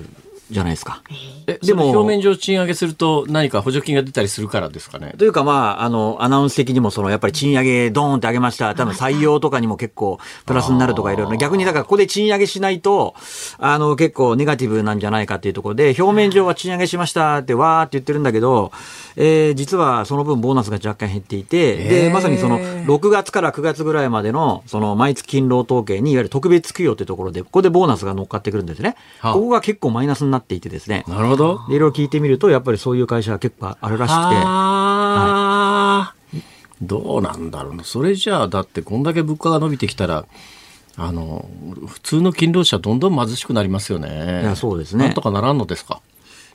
[SPEAKER 4] じゃないですか。
[SPEAKER 2] え、でも、表面上賃上げすると何か補助金が出たりするからですかね。
[SPEAKER 4] というか、まあ、あの、アナウンス的にも、その、やっぱり賃上げドーンって上げました。多分採用とかにも結構プラスになるとかいろいろ。逆に、だからここで賃上げしないと、あの、結構ネガティブなんじゃないかっていうところで、表面上は賃上げしましたってわーって言ってるんだけど、えー、実はその分ボーナスが若干減っていて、で、まさにその、6月から9月ぐらいまでの、その、毎月勤労統計に、いわゆる特別給与っていうところで、ここでボーナスが乗っかってくるんですね。ここが結構マイナスになっていてですね。
[SPEAKER 2] なるほど。
[SPEAKER 4] いろいろ聞いてみると、やっぱりそういう会社は結構あるらしくて。
[SPEAKER 2] はい、どうなんだろうな。それじゃあ、だってこんだけ物価が伸びてきたら、あの、普通の勤労者どんどん貧しくなりますよね。
[SPEAKER 4] いや、そうですね。
[SPEAKER 2] なんとかならんのですか？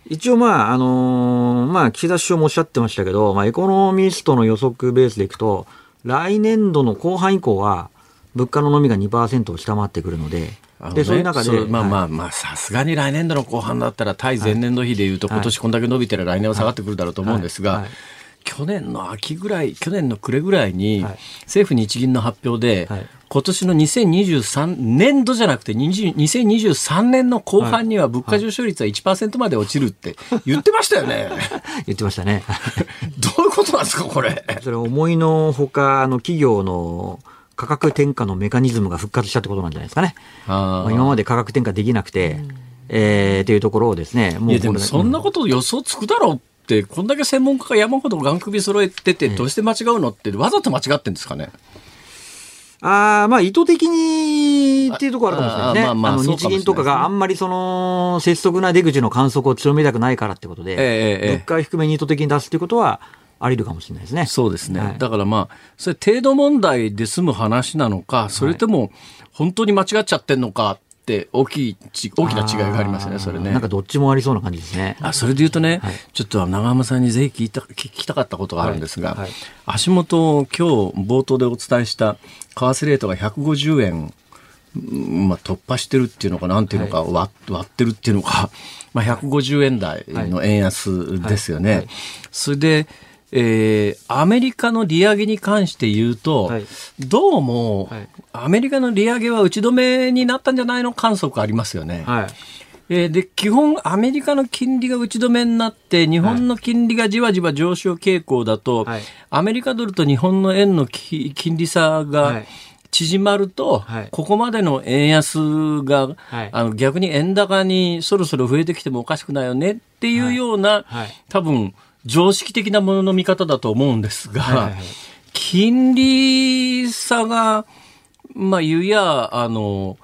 [SPEAKER 4] 一応まあ、あのー、まあ、岸田首相もおっしゃってましたけど、まあ、エコノミストの予測ベースでいくと、来年度の後半以降は、物価の伸びが2%を下回ってくるので、
[SPEAKER 2] ね、でそういう中で、まあまあまあ、さすがに来年度の後半だったら、対前年度比でいうと、今年こんだけ伸びてる来年は下がってくるだろうと思うんですが、去年の秋ぐらい、去年の暮れぐらいに、政府日銀の発表で、今年の2023年度じゃなくて2023年の後半には物価上昇率は1%まで落ちるって言ってましたよね。
[SPEAKER 4] 言ってましたね。
[SPEAKER 2] どういうことなんですか、これ。
[SPEAKER 4] それ思いのほか、あの企業の価格転嫁のメカニズムが復活したってことなんじゃないですかね。あ今まで価格転嫁できなくて、うん、えー、というところをですね、
[SPEAKER 2] もうでもそんなこと予想つくだろうって、こんだけ専門家が山ほど眼首揃えてて、どうして間違うのって、わざと間違ってんですかね？
[SPEAKER 4] ああ、まあ意図的にっていうところあるかもしれないですね。あまあまあ、あの日銀とかがあんまりその、拙速な出口の観測を強めたくないからってことで、ええ、物価低めに意図的に出すっていうことは、ありるかもしれないですね。
[SPEAKER 2] そうですね。はい、だからまあ、それ程度問題で済む話なのか、それとも本当に間違っちゃってんのかって大きい大きな違いがありますよね、それね。
[SPEAKER 4] なんかどっちもありそうな感じですね。
[SPEAKER 2] あ、それで言うとね、はい、ちょっと長濱さんにぜひ聞いた聞きたかったことがあるんですが、はいはい、足元今日冒頭でお伝えした為替レートが150円まあ、突破してるっていうのか、なんていうのか、割割ってるっていうのか、まあ、150円台の円安ですよね。それで、えー、アメリカの利上げに関して言うと、はい、どうも、はい、アメリカの利上げは打ち止めになったんじゃないの？観測ありますよね。はい。えー、で基本、アメリカの金利が打ち止めになって、日本の金利がじわじわ上昇傾向だと、はい、アメリカドルと日本の円の金利差が縮まると、はい、ここまでの円安が、はい、あの逆に円高にそろそろ増えてきてもおかしくないよねっていうような、多分常識的なものの見方だと思うんですが、はいはいはい、金利差が、まあ、言うや、あの、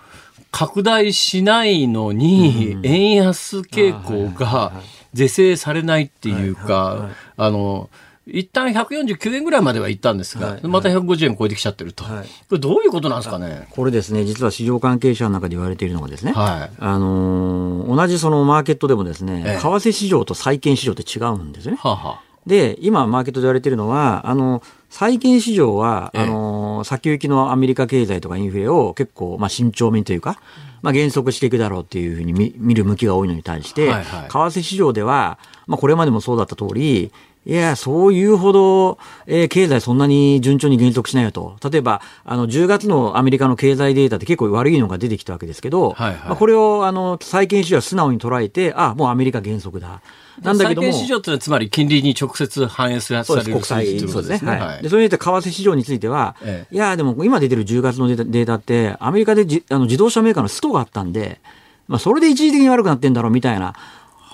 [SPEAKER 2] 拡大しないのに、円安傾向が是正されないっていうか、あの、一旦149円ぐらいまでは行ったんですが、はい、また150円超えてきちゃってると、はい、これどういうことなんですかね？
[SPEAKER 4] これですね、実は市場関係者の中で言われているのがですね、はい、あのー、同じそのマーケットでもですね、ええ、為替市場と債券市場って違うんですよね。ははで、今マーケットで言われているのは、あの、債券市場は、え、あの、先行きのアメリカ経済とかインフレを結構、まあ、慎重めというか、まあ、減速していくだろうっていうふうに見見る向きが多いのに対して、はいはい、為替市場では、まあ、これまでもそうだった通り、いや、そういうほど、えー、経済そんなに順調に減速しないよと。例えば、あの、10月のアメリカの経済データって結構悪いのが出てきたわけですけど、はいはい、まあ、これを、あの、債券市場は素直に捉えて、あ、もうアメリカ減速だ。
[SPEAKER 2] なんだけども。債券市場ってのはつまり金利に直接反映する
[SPEAKER 4] そうです、国債、そうですね。はい。で、それによって為替市場については、ええ、いや、でも今出てる10月のデータって、アメリカでじあの自動車メーカーのストがあったんで、まあ、それで一時的に悪くなってんだろうみたいな、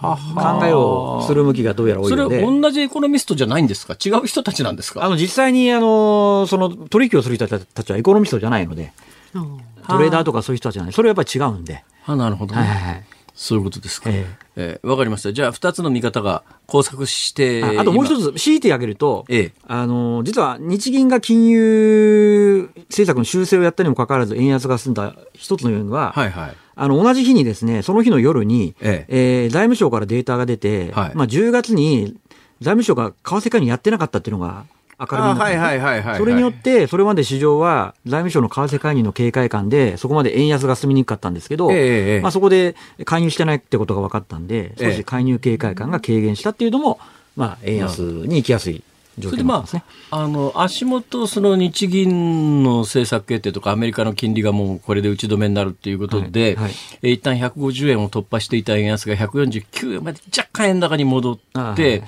[SPEAKER 4] 考えをする向きがどうやら多いので。
[SPEAKER 2] それ同じエコノミストじゃないんですか？違う人たちなんですか？
[SPEAKER 4] あの、実際に、あの、その取引をする人たちはエコノミストじゃないので、トレーダーとかそういう人たちじゃない。それはやっぱり違うんで。
[SPEAKER 2] あ、なるほど、ね、はいはいはい。そういうことですか。えー、えー、わかりました。じゃあ、二つの見方が交錯して
[SPEAKER 4] あ。あともう一つ、強いてあげると、ええ、あの、実は日銀が金融政策の修正をやったにもかかわらず、円安が進んだ一つの要因は、はいはい。あの、同じ日にですね、その日の夜に、ええ。えー、財務省からデータが出て、はい、まあ、10月に財務省が為替介入やってなかったっていうのが明るみになって、それによって、それまで市場は財務省の為替介入の警戒感で、そこまで円安が進みにくかったんですけど、えー、まあ、そこで介入してないってことが分かったんで、少し介入警戒感が軽減したっていうのも、まあ、円安に行きやすい状
[SPEAKER 2] 況なんですね。まあ、あの足元、その日銀の政策決定とか、アメリカの金利がもうこれで打ち止めになるっていうことで、はいはい、え一旦150円を突破していた円安が149円まで若干円高に戻って、はい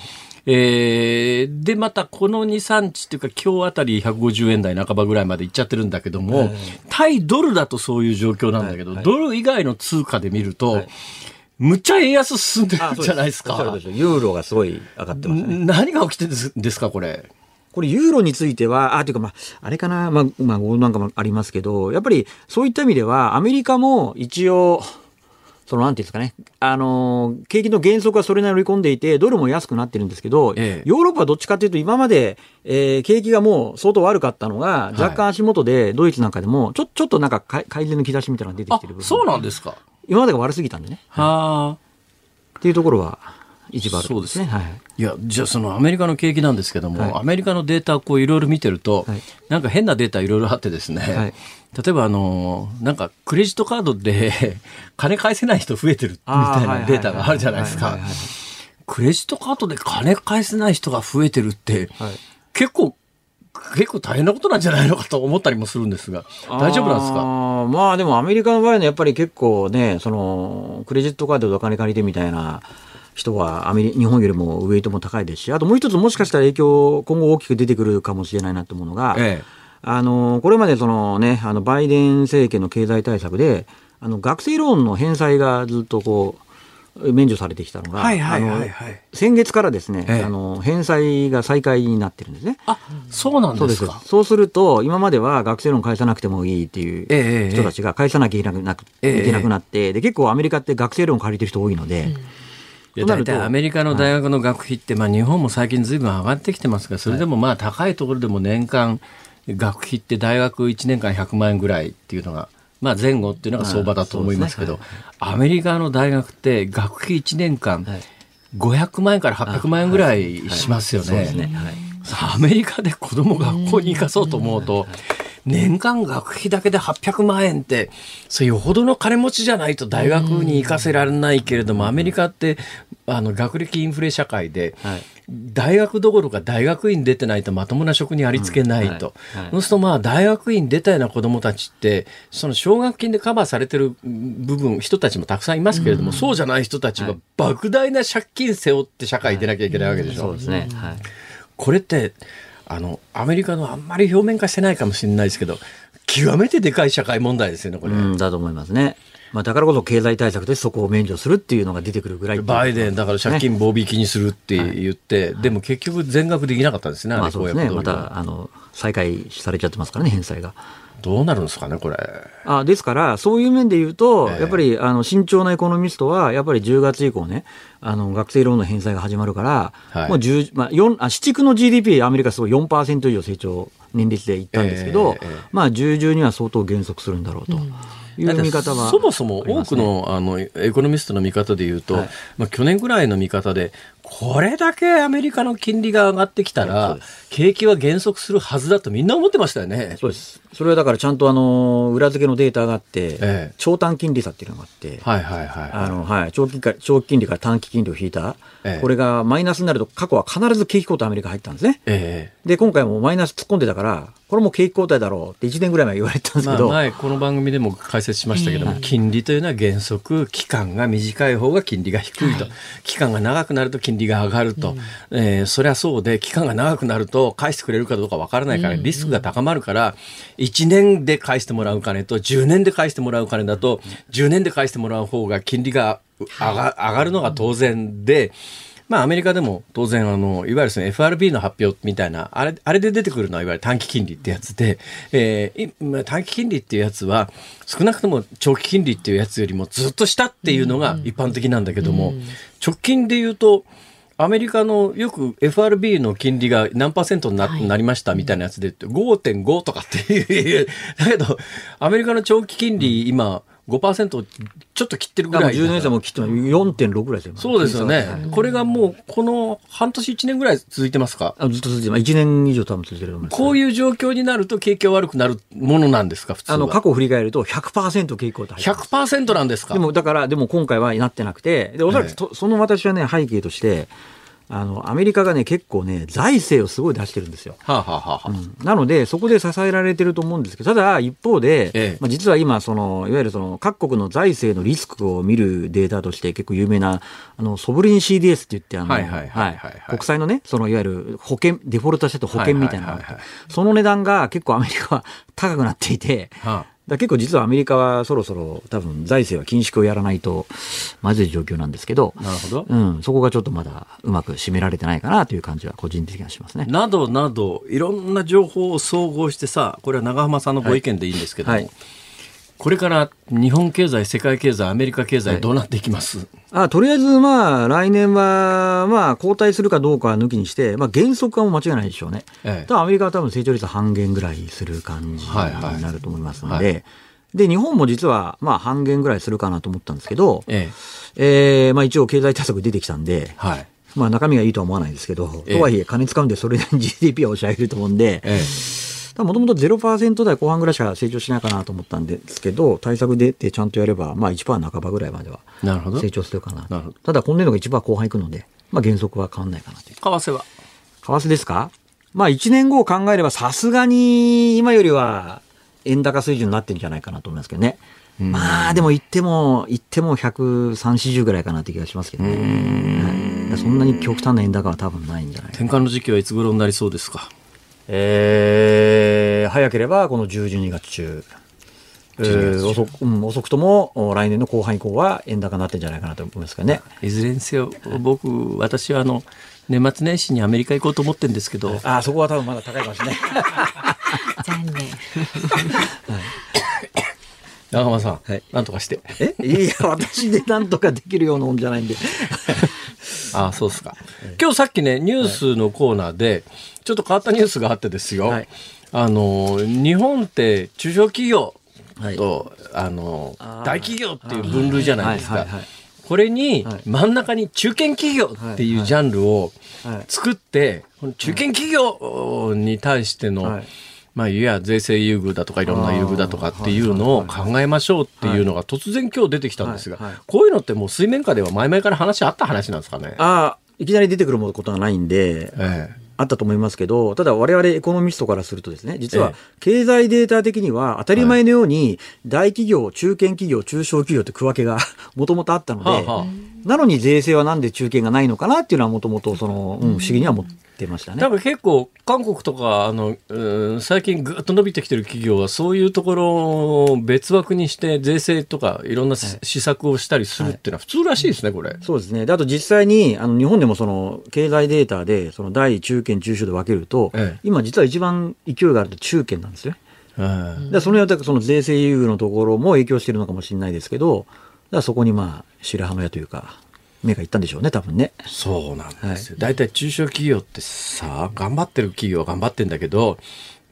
[SPEAKER 2] えー、で、またこの2、3日っていうか今日あたり150円台半ばぐらいまでいっちゃってるんだけども、対ドルだとそういう状況なんだけど、ドル以外の通貨で見ると、むっちゃ円安進んでるじゃないですか。
[SPEAKER 4] ユーロがすごい上がってます、ね、
[SPEAKER 2] 何が起きてるんですか、これ？
[SPEAKER 4] これ、ユーロについては、あ、というか、まあ、あれかな、まあ、まあ、なんかもありますけど、やっぱり、そういった意味では、アメリカも一応、そのなんていうんですかね、あの、景気の減速はそれなりに織り込んでいて、ドルも安くなってるんですけど、ええ、ヨーロッパはどっちかというと、今まで、えー、景気がもう相当悪かったのが、若干足元で、ドイツなんかでも、ちょ、ちょっとなんか改善の兆しみたいなのが出てきてる部分。
[SPEAKER 2] そうなんですか。
[SPEAKER 4] 今までが悪すぎたんでね。
[SPEAKER 2] はあ。
[SPEAKER 4] っていうところは、一番ある
[SPEAKER 2] そうですね。はい。いや、じゃあそのアメリカの景気なんですけども、はい、アメリカのデータをこういろいろ見てると、はい、なんか変なデータいろいろあってですね、はい、例えばあの、なんかクレジットカードで 金返せない人増えてるみたいなデータがあるじゃないですか。クレジットカードで金返せない人が増えてるって、結構結構大変なことなんじゃないのかと思ったりもするんですが、大丈夫なんですか？
[SPEAKER 4] まあでもアメリカの場合はやっぱり結構ね、そのクレジットカードでお金借りてみたいな人はアメリ日本よりもウエイトも高いですし、あともう一つもしかしたら影響、今後大きく出てくるかもしれないなと思うのが、ええ、あのこれまでその、ね、あのバイデン政権の経済対策で、あの学生ローンの返済がずっとこう、免除されてきたのが、先月からですね、ええ、あの返済が再開になってるんですね。
[SPEAKER 2] あ、そうなんですか。
[SPEAKER 4] そうすると今までは学生ローン返さなくてもいいっていう人たちが返さなきゃいけなく,、いけなくなって、で結構アメリカって学生ローン借りてる人多いので。
[SPEAKER 2] うん、大体アメリカの大学の学費って、まあ、日本も最近ずいぶん上がってきてますがそれでもまあ高いところでも年間学費って大学1年間100万円ぐらいっていうのがまあ、前後っていうのが相場だと思いますけど、ね。はい、アメリカの大学って学費1年間500万円から800万円ぐらいしますよね。アメリカで子供学校に行かそうと思うと、年間学費だけで800万円って、それよほどの金持ちじゃないと大学に行かせられないけれども、アメリカってあの学歴インフレ社会で、大学どころか大学院出てないとまともな職にありつけないと。そうするとまあ大学院出たような子供たちって、その奨学金でカバーされてる部分、人たちもたくさんいますけれども、そうじゃない人たちは莫大な借金背負って社会出なきゃいけないわけでしょ。
[SPEAKER 4] そうですね。
[SPEAKER 2] これって、あの、アメリカのあんまり表面化してないかもしれないですけど、極めてでかい社会問題ですよね、これ。
[SPEAKER 4] だと思いますね。まあ、だからこそ経済対策でそこを免除するっていうのが出てくるぐらい
[SPEAKER 2] バイデン、だから借金棒引きにするって言って、はい、でも結局、全額できなかったんですね、
[SPEAKER 4] まあ、そうですね、またあの再開されちゃってますからね、返済が。
[SPEAKER 2] どうなるんですかね、これ。
[SPEAKER 4] あですから、そういう面で言うと、えー、やっぱりあの慎重なエコノミストは、やっぱり10月以降ね、あの学生ローンの返済が始まるから、はい、もう10、まあ、4あ、市区の GDP、アメリカすごい4%以上成長、年率でいったんですけど、えーえー、まあ、10中には相当減速するんだろうと。うんいう見方は、
[SPEAKER 2] そもそも多くのあのエコノミストの見方でいうと、はい、まあ、去年ぐらいの見方で、これだけアメリカの金利が上がってきたら、景気は減速するはずだとみんな思ってましたよね。
[SPEAKER 4] そうです。それはだからちゃんとあの裏付けのデータがあって、ええ、長短金利差っていうのがあって、
[SPEAKER 2] はいはいはい、
[SPEAKER 4] あのはい長期長期金利から短期金利を引いた、ええ、これがマイナスになると過去は必ず景気後退アメリカ入ったんですね。ええ、で今回もマイナス突っ込んでたから、これも景気後退だろうって1年ぐらい前言われたんですけど、
[SPEAKER 2] まあ、前この番組でも解説しましたけども、金利というのは原則期間が短い方が金利が低いと、はい、期間が長くなると金利が上がると、うん、えー、そりゃそうで期間が長くなると返してくれるかどうかわからないからリスクが高まるから、1年で返してもらう金と10年で返してもらう金だと10年で返してもらう方が金利が上が上がるのが当然で。まあ、アメリカでも当然あのいわゆるその FRB の発表みたいなあれあれで出てくるのはいわゆる短期金利ってやつで、えー、短期金利っていうやつは少なくとも長期金利っていうやつよりもずっと下っていうのが一般的なんだけども、直近で言うとアメリカのよく FRB の金利が何パーセントになはい、なりましたみたいなやつで5.5とかっていう。だけどアメリカの長期金利今5%ちょっと切ってるぐらい。
[SPEAKER 4] 10年差も切って4.6ぐらいですよ。
[SPEAKER 2] そうですよね。これがもう、この半年1年ぐらい続いてますか？
[SPEAKER 4] あずっと続いてます。1年以上多分続いてると思います。
[SPEAKER 2] こういう状況になると景気が悪くなるものなんですか、普通
[SPEAKER 4] あの、過去を振り返ると100%景気後退。
[SPEAKER 2] 100%なんですか？
[SPEAKER 4] でも、だから、でも今回はなってなくて、で、おそらく、その私はね、背景として、あの、アメリカがね、結構ね、財政をすごい出してるんですよ。
[SPEAKER 2] はあ、はあはあ、
[SPEAKER 4] うん。なので、そこで支えられてると思うんですけど、ただ、一方で、
[SPEAKER 2] ええ。
[SPEAKER 4] まあ、実は今、その、いわゆるその、各国の財政のリスクを見るデータとして結構有名な、あの、ソブリン CDS って言って、あの、
[SPEAKER 2] はいはいはいはいはい。
[SPEAKER 4] 国債のね、その、いわゆる保険、デフォルトしてた保険みたいなのがあって
[SPEAKER 2] はいはいはい。
[SPEAKER 4] その値段が結構アメリカは高くなっていて、
[SPEAKER 2] はあ
[SPEAKER 4] だ結構実はアメリカはそろそろ多分財政は緊縮をやらないとまずい状況なんですけど、
[SPEAKER 2] なるほど。
[SPEAKER 4] うん、そこがちょっとまだうまく締められてないかなという感じは個人的にはしますね。
[SPEAKER 2] などなど、いろんな情報を総合してさ、これは長浜さんのご意見でいいんですけども、
[SPEAKER 4] はい。はい
[SPEAKER 2] これから日本経済、世界経済、アメリカ経済、どうなっていきます、
[SPEAKER 4] あとりあえず、まあ、来年は、まあ、後退するかどうかは抜きにして、まあ、減速はもう間違いないでしょうね。
[SPEAKER 2] ええ。
[SPEAKER 4] ただ、アメリカは多分成長率半減ぐらいする感じ
[SPEAKER 2] はいはい。
[SPEAKER 4] になると思いますの
[SPEAKER 2] は
[SPEAKER 4] で、で、日本も実は、まあ、半減ぐらいするかなと思ったんですけど、
[SPEAKER 2] ええ。
[SPEAKER 4] えーまあ、一応経済対策出てきたんで、
[SPEAKER 2] はい。
[SPEAKER 4] まあ、中身がいいとは思わないですけど、
[SPEAKER 2] ええ。
[SPEAKER 4] とはいえ、金使うんで、それなりに GDP は押し上げると思うんで、
[SPEAKER 2] え
[SPEAKER 4] もともと0%台後半ぐらいしか成長しないかなと思ったんですけど、対策出てちゃんとやれば、まあ1%半ばぐらいまでは。成
[SPEAKER 2] 為
[SPEAKER 4] 長するかな。
[SPEAKER 2] な
[SPEAKER 4] ただ今年度が1%後半いくので、まあ減速は変わんないかなという。
[SPEAKER 2] 替は？
[SPEAKER 4] 為替ですか？まあ1年後を考えればさすがに今よりは円高水準になってるんじゃないかなと思いますけどね。まあでも言っても、言っても130、40ぐらいかなって気がしますけどね。そんなに極端な円高は多分ないんじゃない
[SPEAKER 2] 転換の時期はいつ頃になりそうですか？
[SPEAKER 4] えー早ければこの10、12月中。えー遅くうん遅くともお来年の後半以降は円高になってんじゃないかなと思いますけどね。
[SPEAKER 2] いずれにせよ、僕、私はあの、年末年始にアメリカ行こうと思ってるんですけど、
[SPEAKER 4] ああ、そこは多分まだ高いかもしれない。
[SPEAKER 3] 残念。
[SPEAKER 2] 長浜さん、
[SPEAKER 4] はい
[SPEAKER 2] なんとかして。
[SPEAKER 4] え？いや、私でなんとかできるようなもんじゃないんで。
[SPEAKER 2] ああ、そうですか。今日さっきね、ニュースのコーナーで、ちょっと変わったニュースがあってですよ。
[SPEAKER 4] はい。
[SPEAKER 2] あの、日本って中小企業
[SPEAKER 4] はい。
[SPEAKER 2] と、あの大企業っていう分類じゃないですか。これに
[SPEAKER 4] はい。
[SPEAKER 2] 真ん中に中堅企業っていうジャンルを
[SPEAKER 4] はい。
[SPEAKER 2] 作って、中堅企業に対しての、
[SPEAKER 4] はい
[SPEAKER 2] まあ、いや、税制優遇だとかいろんな優遇だとかっていうのを考えましょうっていうのが突然今日出てきたんですがこういうのってもう水面下では前々から話あった話なんですかね？
[SPEAKER 4] ああ、いきなり出てくることはないんで、
[SPEAKER 2] ええ。
[SPEAKER 4] あったと思いますけど、ただ我々エコノミストからするとですね、実は
[SPEAKER 2] ええ。
[SPEAKER 4] 経済データ的には当たり前のように大企業、中堅企業、中小企業って区分けが もともとあったので、
[SPEAKER 2] はあはあ
[SPEAKER 4] なのに税制はなんで中堅がないのかなっていうのはもともとその、うん、不思議には思ってましたね
[SPEAKER 2] だ。から結構韓国とかあの、うん最近ぐっと伸びてきてる企業はそういうところを別枠にして税制とかいろんなし施策をしたりするっていうのは普通らしいですねこれ。
[SPEAKER 4] そうですね。であと実際に、あの、日本でもその、経済データで、その、大、中堅、中小で分けると、
[SPEAKER 2] ええ
[SPEAKER 4] 今実は一番勢いがあると中堅なんですよね。
[SPEAKER 2] うん
[SPEAKER 4] でその辺はその税制優遇のところも影響してるのかもしれないですけど、だそこにまあ、白羽の矢というか、目がいったんでしょうね、多分ね。
[SPEAKER 2] そうなんですよ。大体、中小企業ってさ、頑張ってる企業は頑張ってんだけど、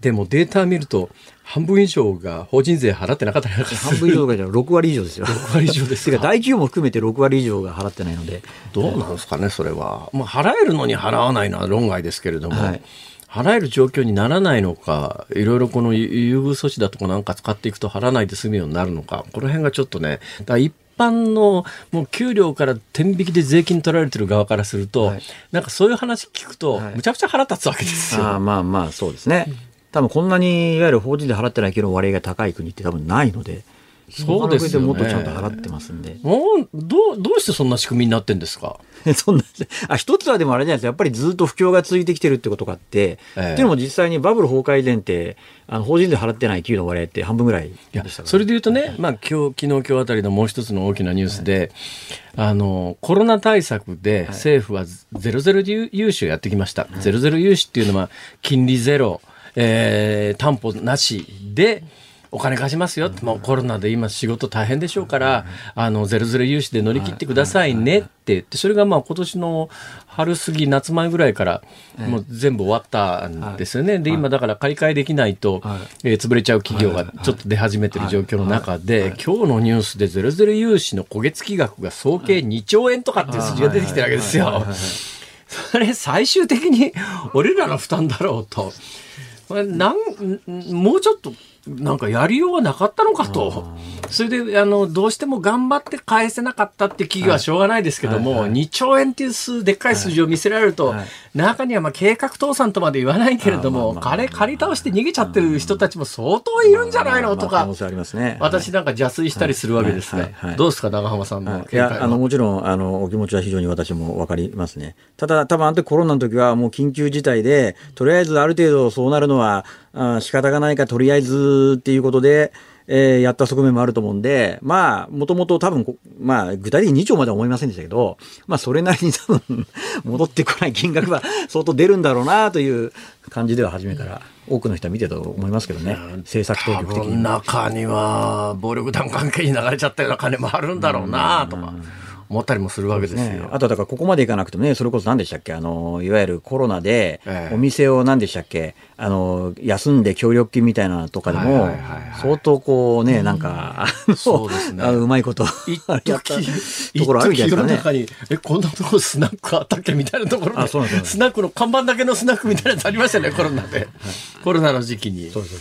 [SPEAKER 2] でもデータ見ると、半分以上が法人税払ってなかったり
[SPEAKER 4] 半分以上とかじゃ6割以上ですよ。
[SPEAKER 2] 6割以上です
[SPEAKER 4] て
[SPEAKER 2] か
[SPEAKER 4] か大企業も含めて6割以上が払ってないので。
[SPEAKER 2] どうなんですかね、それは。まあ、払えるのに払わないのは論外ですけれども、
[SPEAKER 4] はい
[SPEAKER 2] 払える状況にならないのか、いろいろこの優遇措置だとかなんか使っていくと払わないで済むようになるのか、この辺がちょっとね、だ一般のもう給料から天引きで税金取られてる側からすると、
[SPEAKER 4] はい
[SPEAKER 2] なんかそういう話聞くと、
[SPEAKER 4] はい
[SPEAKER 2] むちゃくちゃ腹立つわけですよ。
[SPEAKER 4] ああまあまあ、そうですね。多分こんなに、いわゆる法人で払ってないけど割合が高い国って多分ないので、
[SPEAKER 2] そうですよね。
[SPEAKER 4] もっとちゃんと払ってますんで。
[SPEAKER 2] もうどうどうしてそんな仕組みになってんですか？
[SPEAKER 4] そんな、あ、一つはでもあれじゃないですか。やっぱりずっと不況が続いてきてるってことがあって、
[SPEAKER 2] ええ。
[SPEAKER 4] っていうのも実際にバブル崩壊前って、あの、法人で払ってない給与の割合って半分ぐらい。
[SPEAKER 2] それで言うとね、まあ、今日昨日今日あたりのもう一つの大きなニュースで、あのコロナ対策で政府はゼロゼロ融資をやってきました、ゼロゼロ融資っていうのは金利ゼロ、えー担保なしでお金貸しますよ、もうコロナで今仕事大変でしょうから、あのゼロゼロ融資で乗り切ってくださいねって言って、それがまあ今年の春過ぎ夏前ぐらいからもう全部終わったんですよね。で今だから借り換えできないと、
[SPEAKER 4] はい。
[SPEAKER 2] えー潰れちゃう企業がちょっと出始めてる状況の中で、今日のニュースでゼロゼロ融資の焦げ付き額が総計2兆円とかっていう数字が出てきてるわけですよ。それ最終的に俺らの負担だろうと。これなんもうちょっとなんかやりようがなかったのかと。それで、あの、どうしても頑張って返せなかったって企業はしょうがないですけども、はいはい。はい、2兆円っていう数、でっかい数字を見せられると、はいはい、中にはまあ計画倒産とまで言わないけれども、金借り倒して逃げちゃってる人たちも相当いるんじゃないのとか、私なんか邪推したりするわけですが、どうですか、長浜さんの
[SPEAKER 4] いや、あの、もちろん、あの、お気持ちは非常に私もわかりますね。ただ、多分あの時コロナの時はもう緊急事態で、とりあえずある程度そうなるのは、あ仕方がないか、とりあえずっていうことで、えー、やった側面もあると思うんで、まあ、もともと多分、まあ、具体的に2兆までは思いませんでしたけど、まあ、それなりに多分、戻ってこない金額は相当出るんだろうなという感じでは初めから多くの人は見てたと思いますけどね、政策当局的に。
[SPEAKER 2] 中には、暴力団関係に流れちゃったような金もあるんだろうなとか。思ったりもするわけですよ。ね、
[SPEAKER 4] あとだからここまでいかなくてもね、それこそ何でしたっけ、あのいわゆるコロナで、お店を何でしたっけ、あの休んで協力金みたいなのとかでも、相当こうね、なんか、そうですね、うまいことやった。ところあるじゃないですかね。
[SPEAKER 2] え、こんなところスナックあったっけ？みたいなところ。で、スナックの看板だけのスナックみたいなやつありましたね、コロナで。コロナの時期に。そうそう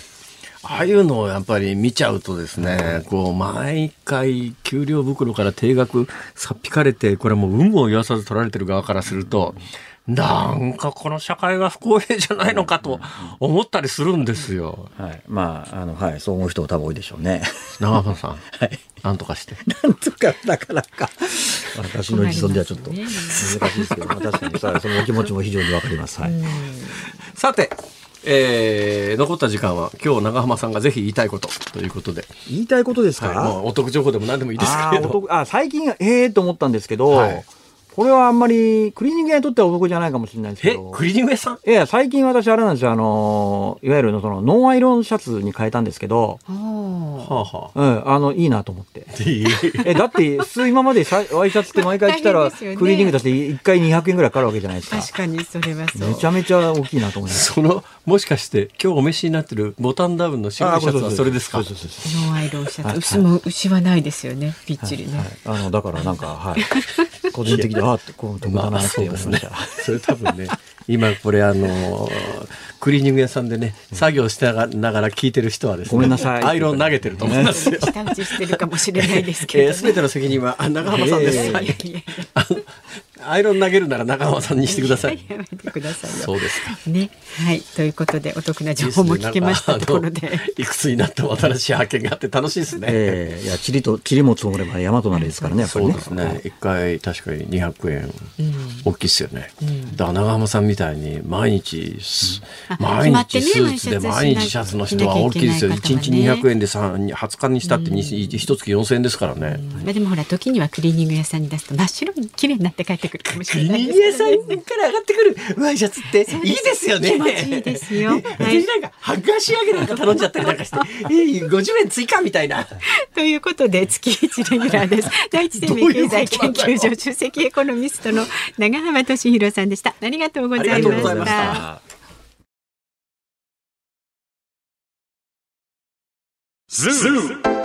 [SPEAKER 2] ああいうのをやっぱり見ちゃうとですね、こう、毎回、給料袋から定額さっぴかれて、これもう有無を言わさず取られてる側からすると、なんかこの社会が不公平じゃないのかと思ったりするんですよ。
[SPEAKER 4] はい。まあ、あの、はい、そう思う人多分多いでしょうね。
[SPEAKER 2] 長浜さん。はい。なんとかして。
[SPEAKER 4] なんとか、なかなか。私の自尊ではちょっと難しいですけど、確かにそのお気持ちも非常にわかります。はい。
[SPEAKER 2] さて、えー、残った時間は今日長浜さんがぜひ言いたいことということで。
[SPEAKER 4] 言いたいことですか、はい、
[SPEAKER 2] お得情報でも何でもいいですけど。
[SPEAKER 4] あ最近ええー、と思ったんですけど、はいこれはあんまり、クリーニング屋にとってはお得じゃないかもしれないですけど。
[SPEAKER 2] えクリーニング屋さん？
[SPEAKER 4] いや、最近私あれなんですよ、あの、いわゆるその、ノンアイロンシャツに変えたんですけど、はあはあ、うん、あの、いいなと思って。え、だって、普通今までワイシャツって毎回来たら、クリーニングだって1回200円ぐらいかかるわけじゃないですか。
[SPEAKER 3] 確かに、それはそう。
[SPEAKER 4] めちゃめちゃ大きいなと思います。
[SPEAKER 2] その、もしかして、今日お召しになってるボタンダウンの白いシャツはそれですか？
[SPEAKER 3] そうそうそうノンアイロンシャツ。牛も、牛はないですよね、ぴっちりね。
[SPEAKER 4] あの、だからなんか、はい。個人的にあってこう得だなって思いました。
[SPEAKER 2] それ多分ね今これあのクリーニング屋さんでね作業しながら聞いてる人はですね
[SPEAKER 4] ごめんなさい
[SPEAKER 2] アイロン投げてると思いますよ。
[SPEAKER 3] 下打ちしてるかもしれないですけど、ね、
[SPEAKER 2] す、べ、ての責任は長浜さんです。アイロン投げるなら中川さんにしてください。
[SPEAKER 3] やめてください
[SPEAKER 2] そうですか。
[SPEAKER 3] ね、はい、ということでお得な情報も聞けましたところで、
[SPEAKER 2] いくつになっても新しい発見があって楽しいですね。
[SPEAKER 4] えー、いや、ちりと、ちりも積もれば山となりですからね、
[SPEAKER 2] ね。そうですね。一回確かに200円、大きいですよね。だ長浜さんみたいに毎日、毎日スーツで毎日シャツの人は大きいですよ。一日200円で20日にしたって一月4000円ですからね。
[SPEAKER 3] まあでもほら時にはクリーニング屋さんに出すと真っ白に綺麗になって帰ってくるかもしれない。
[SPEAKER 2] 家さんから上がってくるワイシャツっていいですよね。
[SPEAKER 3] 気持ちいいですよ。は
[SPEAKER 2] い、なんか剥がし上げなんか頼んじゃったりなんかして、えー、50円追加みたいな。
[SPEAKER 3] ということで月一レギュラーです。第一生命経済研究所首席エコノミストの長浜俊弘さんでした。ありがとうございました。ズーム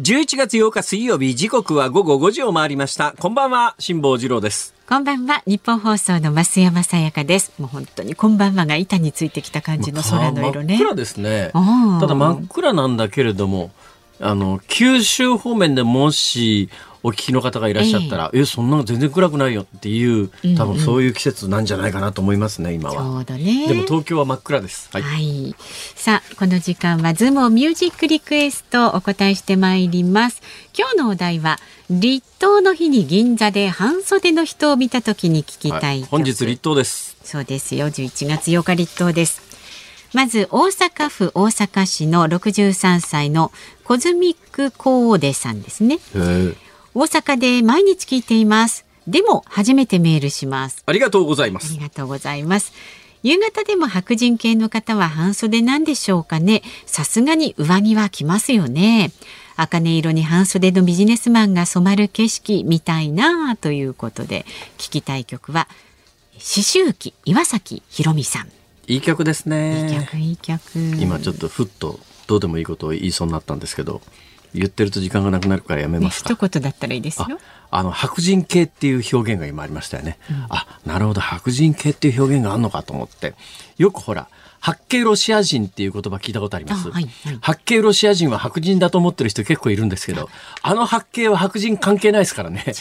[SPEAKER 2] 11月8日水曜日時刻は午後5時を回りました。こんばんは辛坊治郎です。
[SPEAKER 3] こんばんは日本放送の増山さやかです。もう本当にこんばんはが板についてきた感じの空の色ね。
[SPEAKER 2] 真っ暗ですね。ただ真っ暗なんだけれどもあの九州方面でもしお聞きの方がいらっしゃったら、えー、えそんな全然暗くないよっていう多分そういう季節なんじゃないかなと思いますね、今は。
[SPEAKER 3] そうだね。
[SPEAKER 2] でも東京は真っ暗です。
[SPEAKER 3] はい。はい、さあこの時間はズームミュージックリクエストお答えしてまいります。今日のお題は立冬の日に銀座で半袖の人を見た時に聞きたい、はい、
[SPEAKER 2] 本日立冬です。
[SPEAKER 3] そうですよ。11月8日立冬です。まず大阪府大阪市の63歳のコズミックコーデさんですね。大阪で毎日聞いています。でも初めてメールします。
[SPEAKER 2] ありがとうございます。
[SPEAKER 3] ありがとうございます。夕方でも白人系の方は半袖なんでしょうかね。さすがに上着は着ますよね。茜色に半袖のビジネスマンが染まる景色みたいなということで聞きたい曲は刺繍記岩崎宏美さん。
[SPEAKER 2] いい曲ですね。
[SPEAKER 3] いい曲いい曲。
[SPEAKER 2] 今ちょっとふっとどうでもいいことを言いそうになったんですけど。言ってると時間がなくなるからやめます
[SPEAKER 3] か、ね、一言だったらいいですよ。
[SPEAKER 2] あの白人系っていう表現が今ありましたよね、うん、あなるほど。白人系っていう表現があるのかと思って。よくほら白系ロシア人っていう言葉聞いたことあります、はいはい、白系ロシア人は白人だと思ってる人結構いるんですけどあの白系は白人関係ないですからね、
[SPEAKER 3] ね、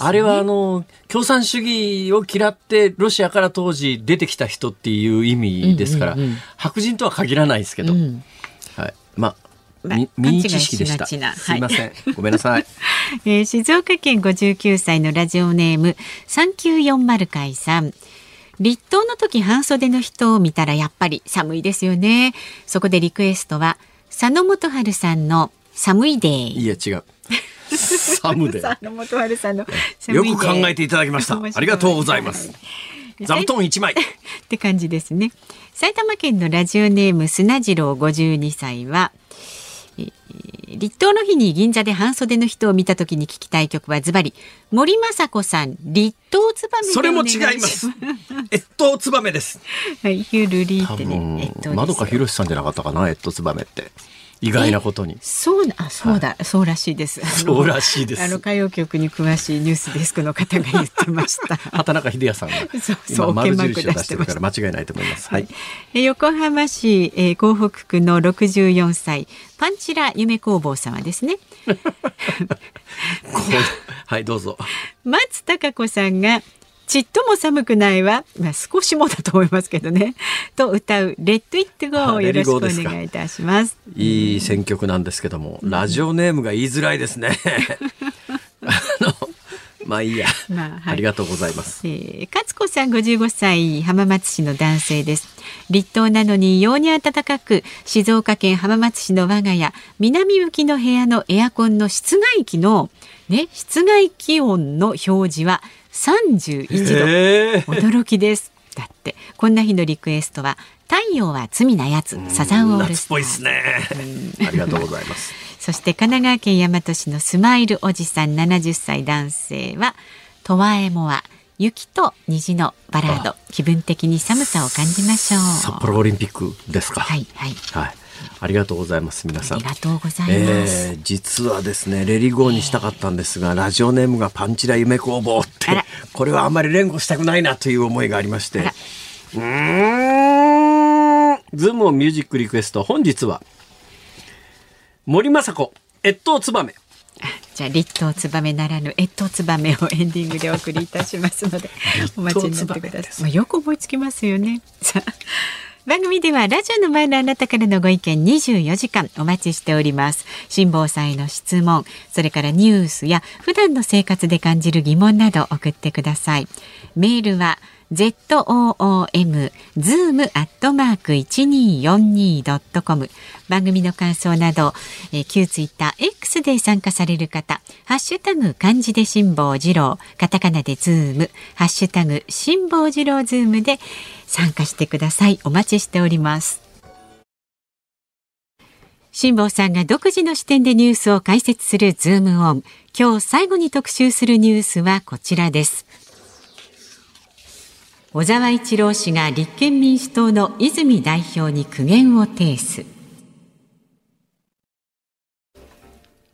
[SPEAKER 2] あれはあの共産主義を嫌ってロシアから当時出てきた人っていう意味ですから、白人とは限らないですけど、うん、はい、まあミ知識でした。すみません、ごめんなさい。
[SPEAKER 3] えー、静岡県59歳のラジオネーム三九四0回さん。立冬の時半袖の人を見たらやっぱり寒いですよね。そこでリクエストは佐野元春さんの寒いデー。
[SPEAKER 2] いや違う。寒で。
[SPEAKER 3] 佐野元春さんの
[SPEAKER 2] よく考えていただきました。ありがとうございます。座布団一枚。
[SPEAKER 3] って感じですね。埼玉県のラジオネーム砂次郎52歳は。立冬の日に銀座で半袖の人を見た時に聞きたい曲はズバリ森雅子さん立冬ツバメ
[SPEAKER 2] それも違います。越冬ツバメです。
[SPEAKER 3] はいヒュルリーってね
[SPEAKER 2] まどかひろしさんじゃなかったかな越冬ツバメって意外なことに。
[SPEAKER 3] そうあそうだ、はい、そうらしいです。
[SPEAKER 2] そうらしいです。
[SPEAKER 3] あの歌謡曲に詳しいニュースデスクの方が言ってました。
[SPEAKER 2] 畑中秀也さんが そうそう丸印を出してるから間違いないと思います。はい。
[SPEAKER 3] え横浜市、えー、港北区の六十四歳パンチラ夢工房様ですね。
[SPEAKER 2] はいどうぞ。
[SPEAKER 3] 松たか子さんがちっとも寒くないわ、まあ、少しもだと思いますけどね。と歌う「レッド・イット・ゴー」よろしくお願いいたします。
[SPEAKER 2] いい選曲なんですけども、ラジオネームが言いづらいですね。あのまあいいや、まあはい、ありがとうございます、
[SPEAKER 3] えー、勝子さん55歳浜松市の男性です。立冬なのに異様に暖かく静岡県浜松市の我が家南向きの部屋のエアコンの室外機のね室外気温の表示は31度驚きです。だって。こんな日のリクエストは太陽は罪なやつ。サザンオールス
[SPEAKER 2] ター。ですね。ありがとうございます。
[SPEAKER 3] そして神奈川県大和市のスマイルおじさん70歳男性はトワ・エ・モワ雪と虹のバラード。気分的に寒さを感じましょう。
[SPEAKER 2] 札幌オリンピックですか。
[SPEAKER 3] はいはい、
[SPEAKER 2] はいありがとうございます皆さん。
[SPEAKER 3] ありがとうございます。えー、
[SPEAKER 2] 実はですねレリゴーにしたかったんですが、ラジオネームがパンチラ夢工房ってこれはあんまり連呼したくないなという思いがありまして。うん。ズームをミュージックリクエスト本日は森昌子越冬ツバメ。
[SPEAKER 3] じゃあ立冬ツバメならぬ越冬ツバメをエンディングでお送りいたしますので お待ちになってください。まあ、よく思いつきますよね。さあ番組ではラジオの前のあなたからのご意見24時間お待ちしております。辛抱さんへの質問それからニュースや普段の生活で感じる疑問など送ってください。メールは zoom zoom アットマーク一二四二ドットコム。番組の感想など、えー、旧ツイッター X で参加される方ハッシュタグ漢字で辛坊治郎カタカナでズームハッシュタグ辛坊治郎ズームで参加してください。お待ちしております。辛坊さんが独自の視点でニュースを解説するズームオン。今日最後に特集するニュースはこちらです。小沢一郎氏が立憲民主党の泉代表に苦言を呈す。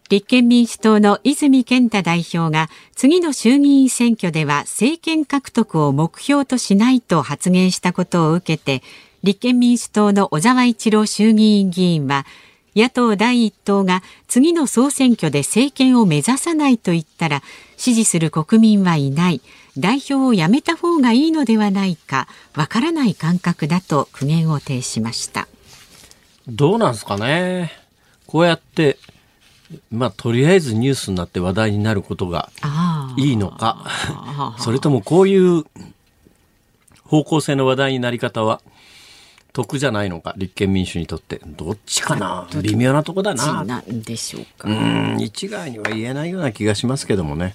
[SPEAKER 3] 立憲民主党の泉健太代表が次の衆議院選挙では政権獲得を目標としないと発言したことを受けて立憲民主党の小沢一郎衆議院議員は野党第一党が次の総選挙で政権を目指さないと言ったら支持する国民はいない。代表を辞めた方がいいのではないかわからない感覚だと苦言を呈しました。
[SPEAKER 2] どうなんですかね。こうやってまあとりあえずニュースになって話題になることがいいのか。それともこういう方向性の話題になり方は得じゃないのか立憲民主にとって。どっちかな。微妙なとこだな。
[SPEAKER 3] なんでしょうか。
[SPEAKER 2] うん一概には言えないような気がしますけどもね、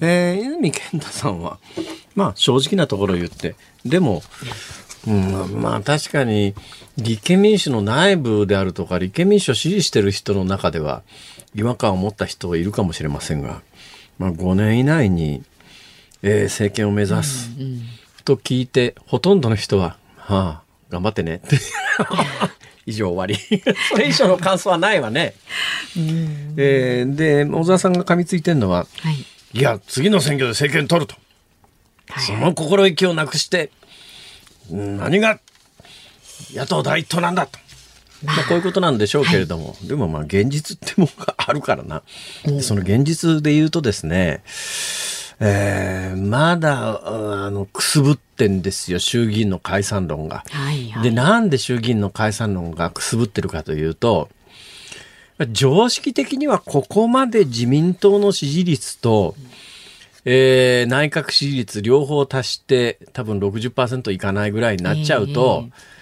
[SPEAKER 2] えー、泉健太さんはまあ正直なところを言って。でもうん、まあ確かに立憲民主の内部であるとか立憲民主を支持している人の中では違和感を持った人がいるかもしれませんが、まあ、5年以内に、えー、政権を目指すと聞いて、ほとんどの人は「はあ頑張ってね」っ て以上終わり。それ以上の感想はないわね。えー、で小沢さんが噛みついてるのは、はい、いや次の選挙で政権取ると、はい、その心意気をなくして何が野党第一党なんだと。まあ、こういうことなんでしょうけれども、はい、でもまあ現実ってもんがあるからな。その現実で言うとですね、えー、まだ、あの、くすぶってんですよ、衆議院の解散論が。はいはい、で、なんで衆議院の解散論がくすぶってるかというと、常識的にはここまで自民党の支持率と、えー、内閣支持率両方足して多分60%いかないぐらいになっちゃうと、えー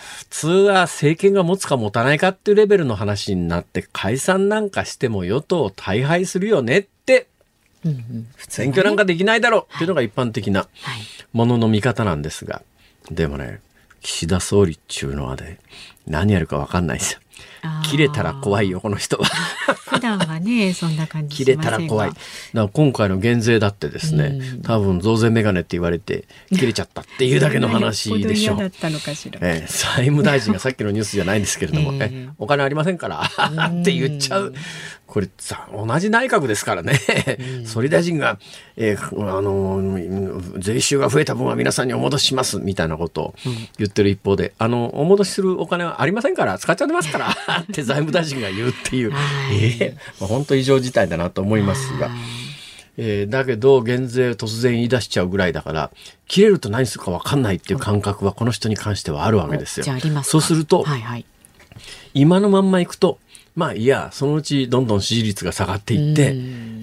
[SPEAKER 2] 普通は政権が持つか持たないかっていうレベルの話になって解散なんかしても与党大敗するよねって、選挙なんかできないだろうっていうのが一般的なものの見方なんですが、でもね岸田総理っちゅうのはね何やるか分かんないですよ。切れたら怖いよこの人は。
[SPEAKER 3] 普段はねそんな感じ
[SPEAKER 2] 切れたら怖い。だから今回の減税だってですね、多分増税メガネって言われて切れちゃったっていうだけの話でしょう。えー、財務大臣がさっきのニュースじゃないんですけれども、えー、お金ありませんからって言っちゃう。これさ同じ内閣ですからね、総理大臣が、えー、あの税収が増えた分は皆さんにお戻ししますみたいなことを言ってる一方で、あのお戻しするお金はありませんから使っちゃってますからって財務大臣が言うっていう、えー、まあ、本当異常事態だなと思いますが。えー、だけど減税突然言い出しちゃうぐらいだから切れると何するか分かんないっていう感覚はこの人に関してはあるわけですよ。そうすると、はいはい、今のまんまいくとまあいやそのうちどんどん支持率が下がっていって、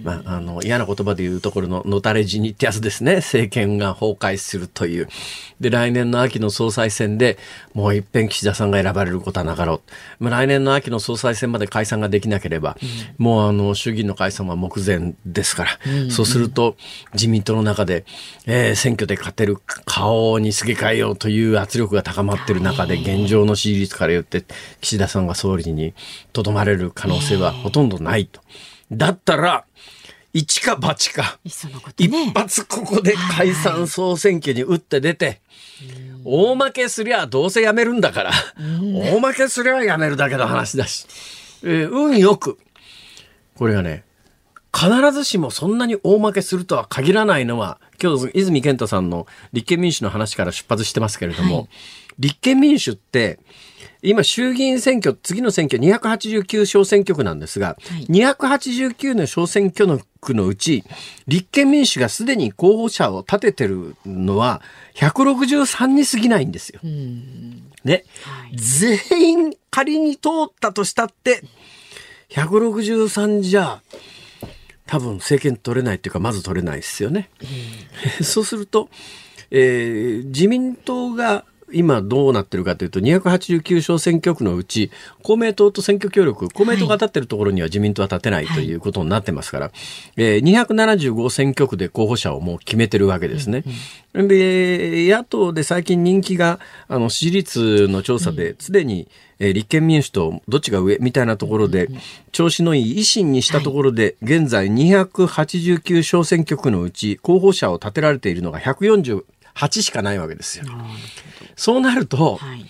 [SPEAKER 2] まあ、あの嫌な言葉で言うところののたれ死にってやつですね政権が崩壊するという。で来年の秋の総裁選でもういっぺん岸田さんが選ばれることはなかろう、まあ、来年の秋の総裁選まで解散ができなければ、うん、もうあの衆議院の解散は目前ですから、うん、そうすると自民党の中で、えー、選挙で勝てる顔にすげ替えようという圧力が高まっている中で現状の支持率から言って岸田さんが総理にとどまれる可能性はほとんどないと。だったら一か八か、一発ここで解散総選挙に打って出て、大負けすりゃどうせやめるんだから、大負けすりゃやめるだけの話だし、えー、運よく、これがね、必ずしもそんなに大負けするとは限らないのは、今日泉健太さんの立憲民主の話から出発してますけれども、はい、立憲民主って、今衆議院選挙次の選挙289小選挙区なんですが、はい、289の小選挙区のうち立憲民主がすでに候補者を立ててるのは163に過ぎないんですよ。ね、はい、全員仮に通ったとしたって163じゃ多分政権取れないっていうかまず取れないですよね。そうすると、えー、自民党が今どうなってるかというと289小選挙区のうち公明党と選挙協力公明党が立ってるところには自民党は立てないとい。うことになってますから、はい、えー、275選挙区で候補者をもう決めてるわけですね。うんうん、で野党で最近人気があの支持率の調査ですでに、えー、立憲民主党どっちが上みたいなところで、調子のいい維新にしたところで、現在289小選挙区のうち候補者を立てられているのが148しかないわけですよ。そうなると、はい、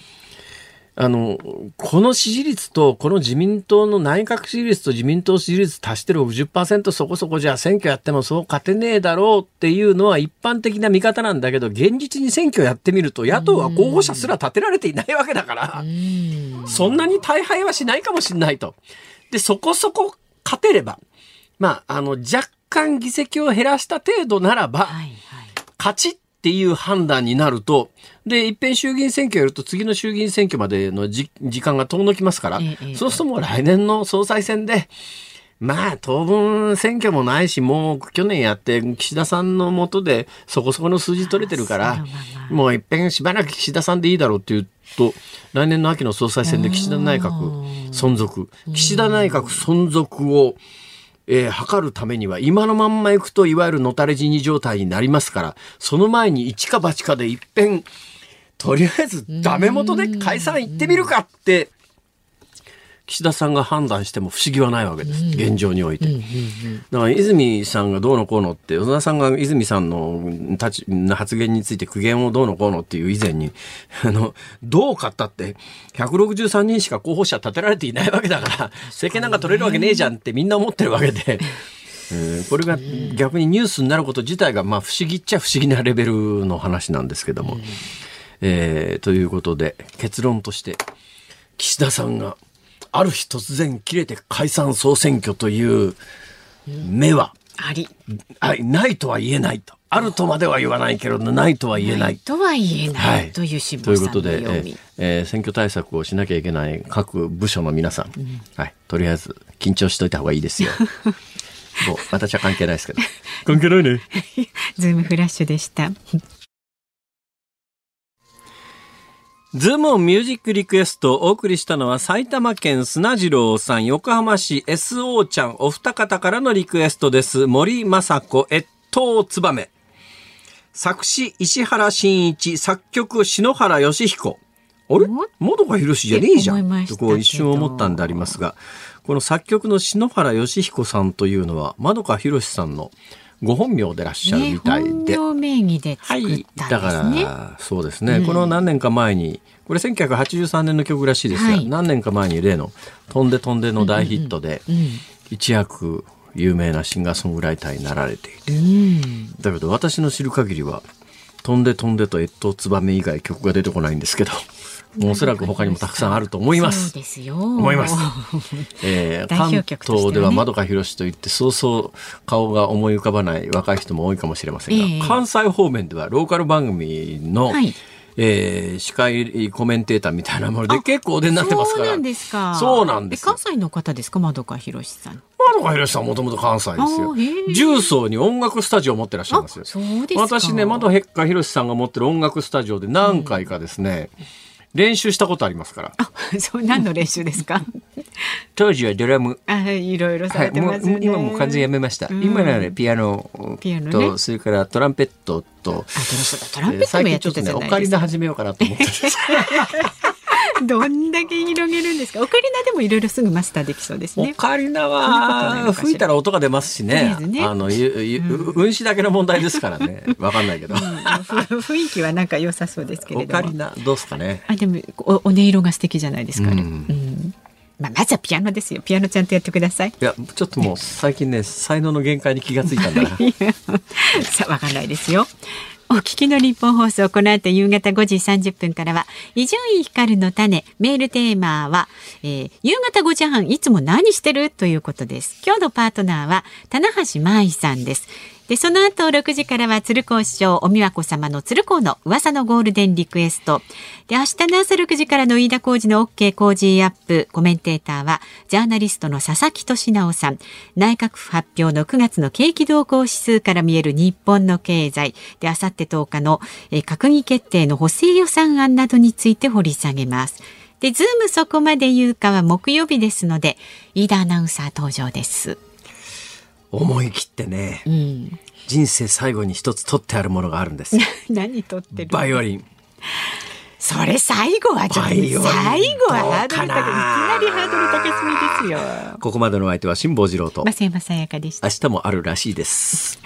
[SPEAKER 2] あの、この支持率と、この自民党の内閣支持率と自民党支持率足して60%そこそこじゃあ選挙やってもそう勝てねえだろうっていうのは一般的な見方なんだけど、現実に選挙やってみると野党は候補者すら立てられていないわけだから、そんなに大敗はしないかもしれないと。で、そこそこ勝てれば、まあ、あの、若干議席を減らした程度ならば、はいはい、勝ちっていう判断になると、で、一遍衆議院選挙やると次の衆議院選挙までの時間が遠のきますから、ええ、そうするともう来年の総裁選で、まあ、当分選挙もないし、もう去年やって、岸田さんのもとでそこそこの数字取れてるから、もう一遍しばらく岸田さんでいいだろうっていうと、来年の秋の総裁選で岸田内閣存続、岸田内閣存続を、えー、測るためには今のまんま行くといわゆるのたれ死に状態になりますからその前に一か八かでいっぺんとりあえずダメ元で解散行ってみるかって岸田さんが判断しても不思議はないわけです、現状において。だから泉さんがどうのこうのって、小田さんが泉さんの立ち発言について苦言をどうのこうのっていう以前に、あの、どう勝ったって、163人しか候補者立てられていないわけだから、政権なんか取れるわけねえじゃんってみんな思ってるわけで。え ー、これが逆にニュースになること自体がまあ不思議っちゃ不思議なレベルの話なんですけども。えー、ということで結論として岸田さんがある日突然切れて解散総選挙という目は、
[SPEAKER 3] あり
[SPEAKER 2] あないとは言えないと。あるとまでは言わないけど、ないとは言えない。
[SPEAKER 3] とは言えない、という辛
[SPEAKER 2] 坊ということで、えーえー、選挙対策をしなきゃいけない各部署の皆さん、うん、はい、とりあえず緊張しといた方がいいですよ。もう私は関係ないですけど。関係ないね。
[SPEAKER 3] ズームフラッシュでした。
[SPEAKER 2] ズームオンミュージックリクエストをお送りしたのは埼玉県砂次郎さん、横浜市 SO ちゃん、お二方からのリクエストです。森昌子、越冬つばめ。作詞石原慎一、作曲篠原義彦。あれ？窓が広しじゃねえじゃん。とこう一瞬思ったんでありますが、この作曲の篠原義彦さんというのは、窓か博さんのご本名でらっしゃるみたいで。
[SPEAKER 3] ね、名義でね。はい、だ
[SPEAKER 2] から、そうですね、うん、この何年か前に、これ1983年の曲らしいですが、はい、何年か前に例の「飛んで飛んで」の大ヒットで、一躍有名なシンガーソングライターになられていて、うん、だけど私の知る限りは「飛んで飛んで」と「越冬ツバメ」以外曲が出てこないんですけど。おそらく他にもたくさんあると思います。
[SPEAKER 3] そうですよ。
[SPEAKER 2] 思います。えー、関東では窓か広といってそうそう顔が思い浮かばない若い人も多いかもしれませんが、えー、関西方面ではローカル番組の、はいえー、司会コメンテーターみたいなもので結構お出になってますから。そうなんですか。そうなんです。
[SPEAKER 3] 関西の方ですか、窓川博さん。
[SPEAKER 2] 窓川博さんもともと関西ですよ。重曹に音楽スタジオを持ってらっしゃいますよ。
[SPEAKER 3] そうです
[SPEAKER 2] 私ね、窓川博さんが持ってる音楽スタジオで何回かですね、うん練習したことありますから。
[SPEAKER 3] あ、そう何の練習ですか？
[SPEAKER 2] 当時はドラム。
[SPEAKER 3] あ、いろいろされてますね、
[SPEAKER 2] はい、今も完全やめました。うん、今ならピアノピアノ、と、それからトランペットと。
[SPEAKER 3] あ、トランペットもやってたじゃないですか。最近ちょっとね、
[SPEAKER 2] オカリナ始めようかなと思って。
[SPEAKER 3] どんだけ広げるんですか？オカリナでもいろいろすぐマスターできそうですね。
[SPEAKER 2] オカリナは吹いたら音が出ますしね。ねあのゆゆ、うん、運指だけの問題ですからね。わかんないけど、うん、
[SPEAKER 3] 雰囲気はなんか良さそうですけれど
[SPEAKER 2] も。オカリナどうですかね。
[SPEAKER 3] あでもお音色が素敵じゃないですかね。うん、まあ、まずはピアノですよ。ピアノちゃんとやってください。
[SPEAKER 2] いや、ちょっともう最近ね、才能の限界に気がついたんだな。
[SPEAKER 3] さあ、わかんないですよ。お聞きの日本放送、この後夕方5時30分からは、伊集院光の種、メールテーマは、えー、夕方5時半、いつも何してる？ということです。今日のパートナーは、棚橋舞さんです。で、その後6時からは鶴光師匠、おみわこ様の鶴光の噂のゴールデンリクエスト。で、明日の朝6時からの飯田浩二の OK 工事アップ。コメンテーターは、ジャーナリストの佐々木俊直さん。内閣府発表の9月の景気動向指数から見える日本の経済。で、あさって10日の、閣議決定の補正予算案などについて掘り下げます。で、ズームそこまで言うかは木曜日ですので、飯田アナウンサー登場です。
[SPEAKER 2] 思い切ってね、うん、人生最後に一つ取ってあるものがあるんです。
[SPEAKER 3] 何取ってる
[SPEAKER 2] バイオリン。
[SPEAKER 3] それ最後はちょっと最後はハードル高い。いきなりハードル高すぎですよ。
[SPEAKER 2] ここまでの相手は辛坊治郎と。
[SPEAKER 3] 増山さやかでした。
[SPEAKER 2] 明日もあるらしいです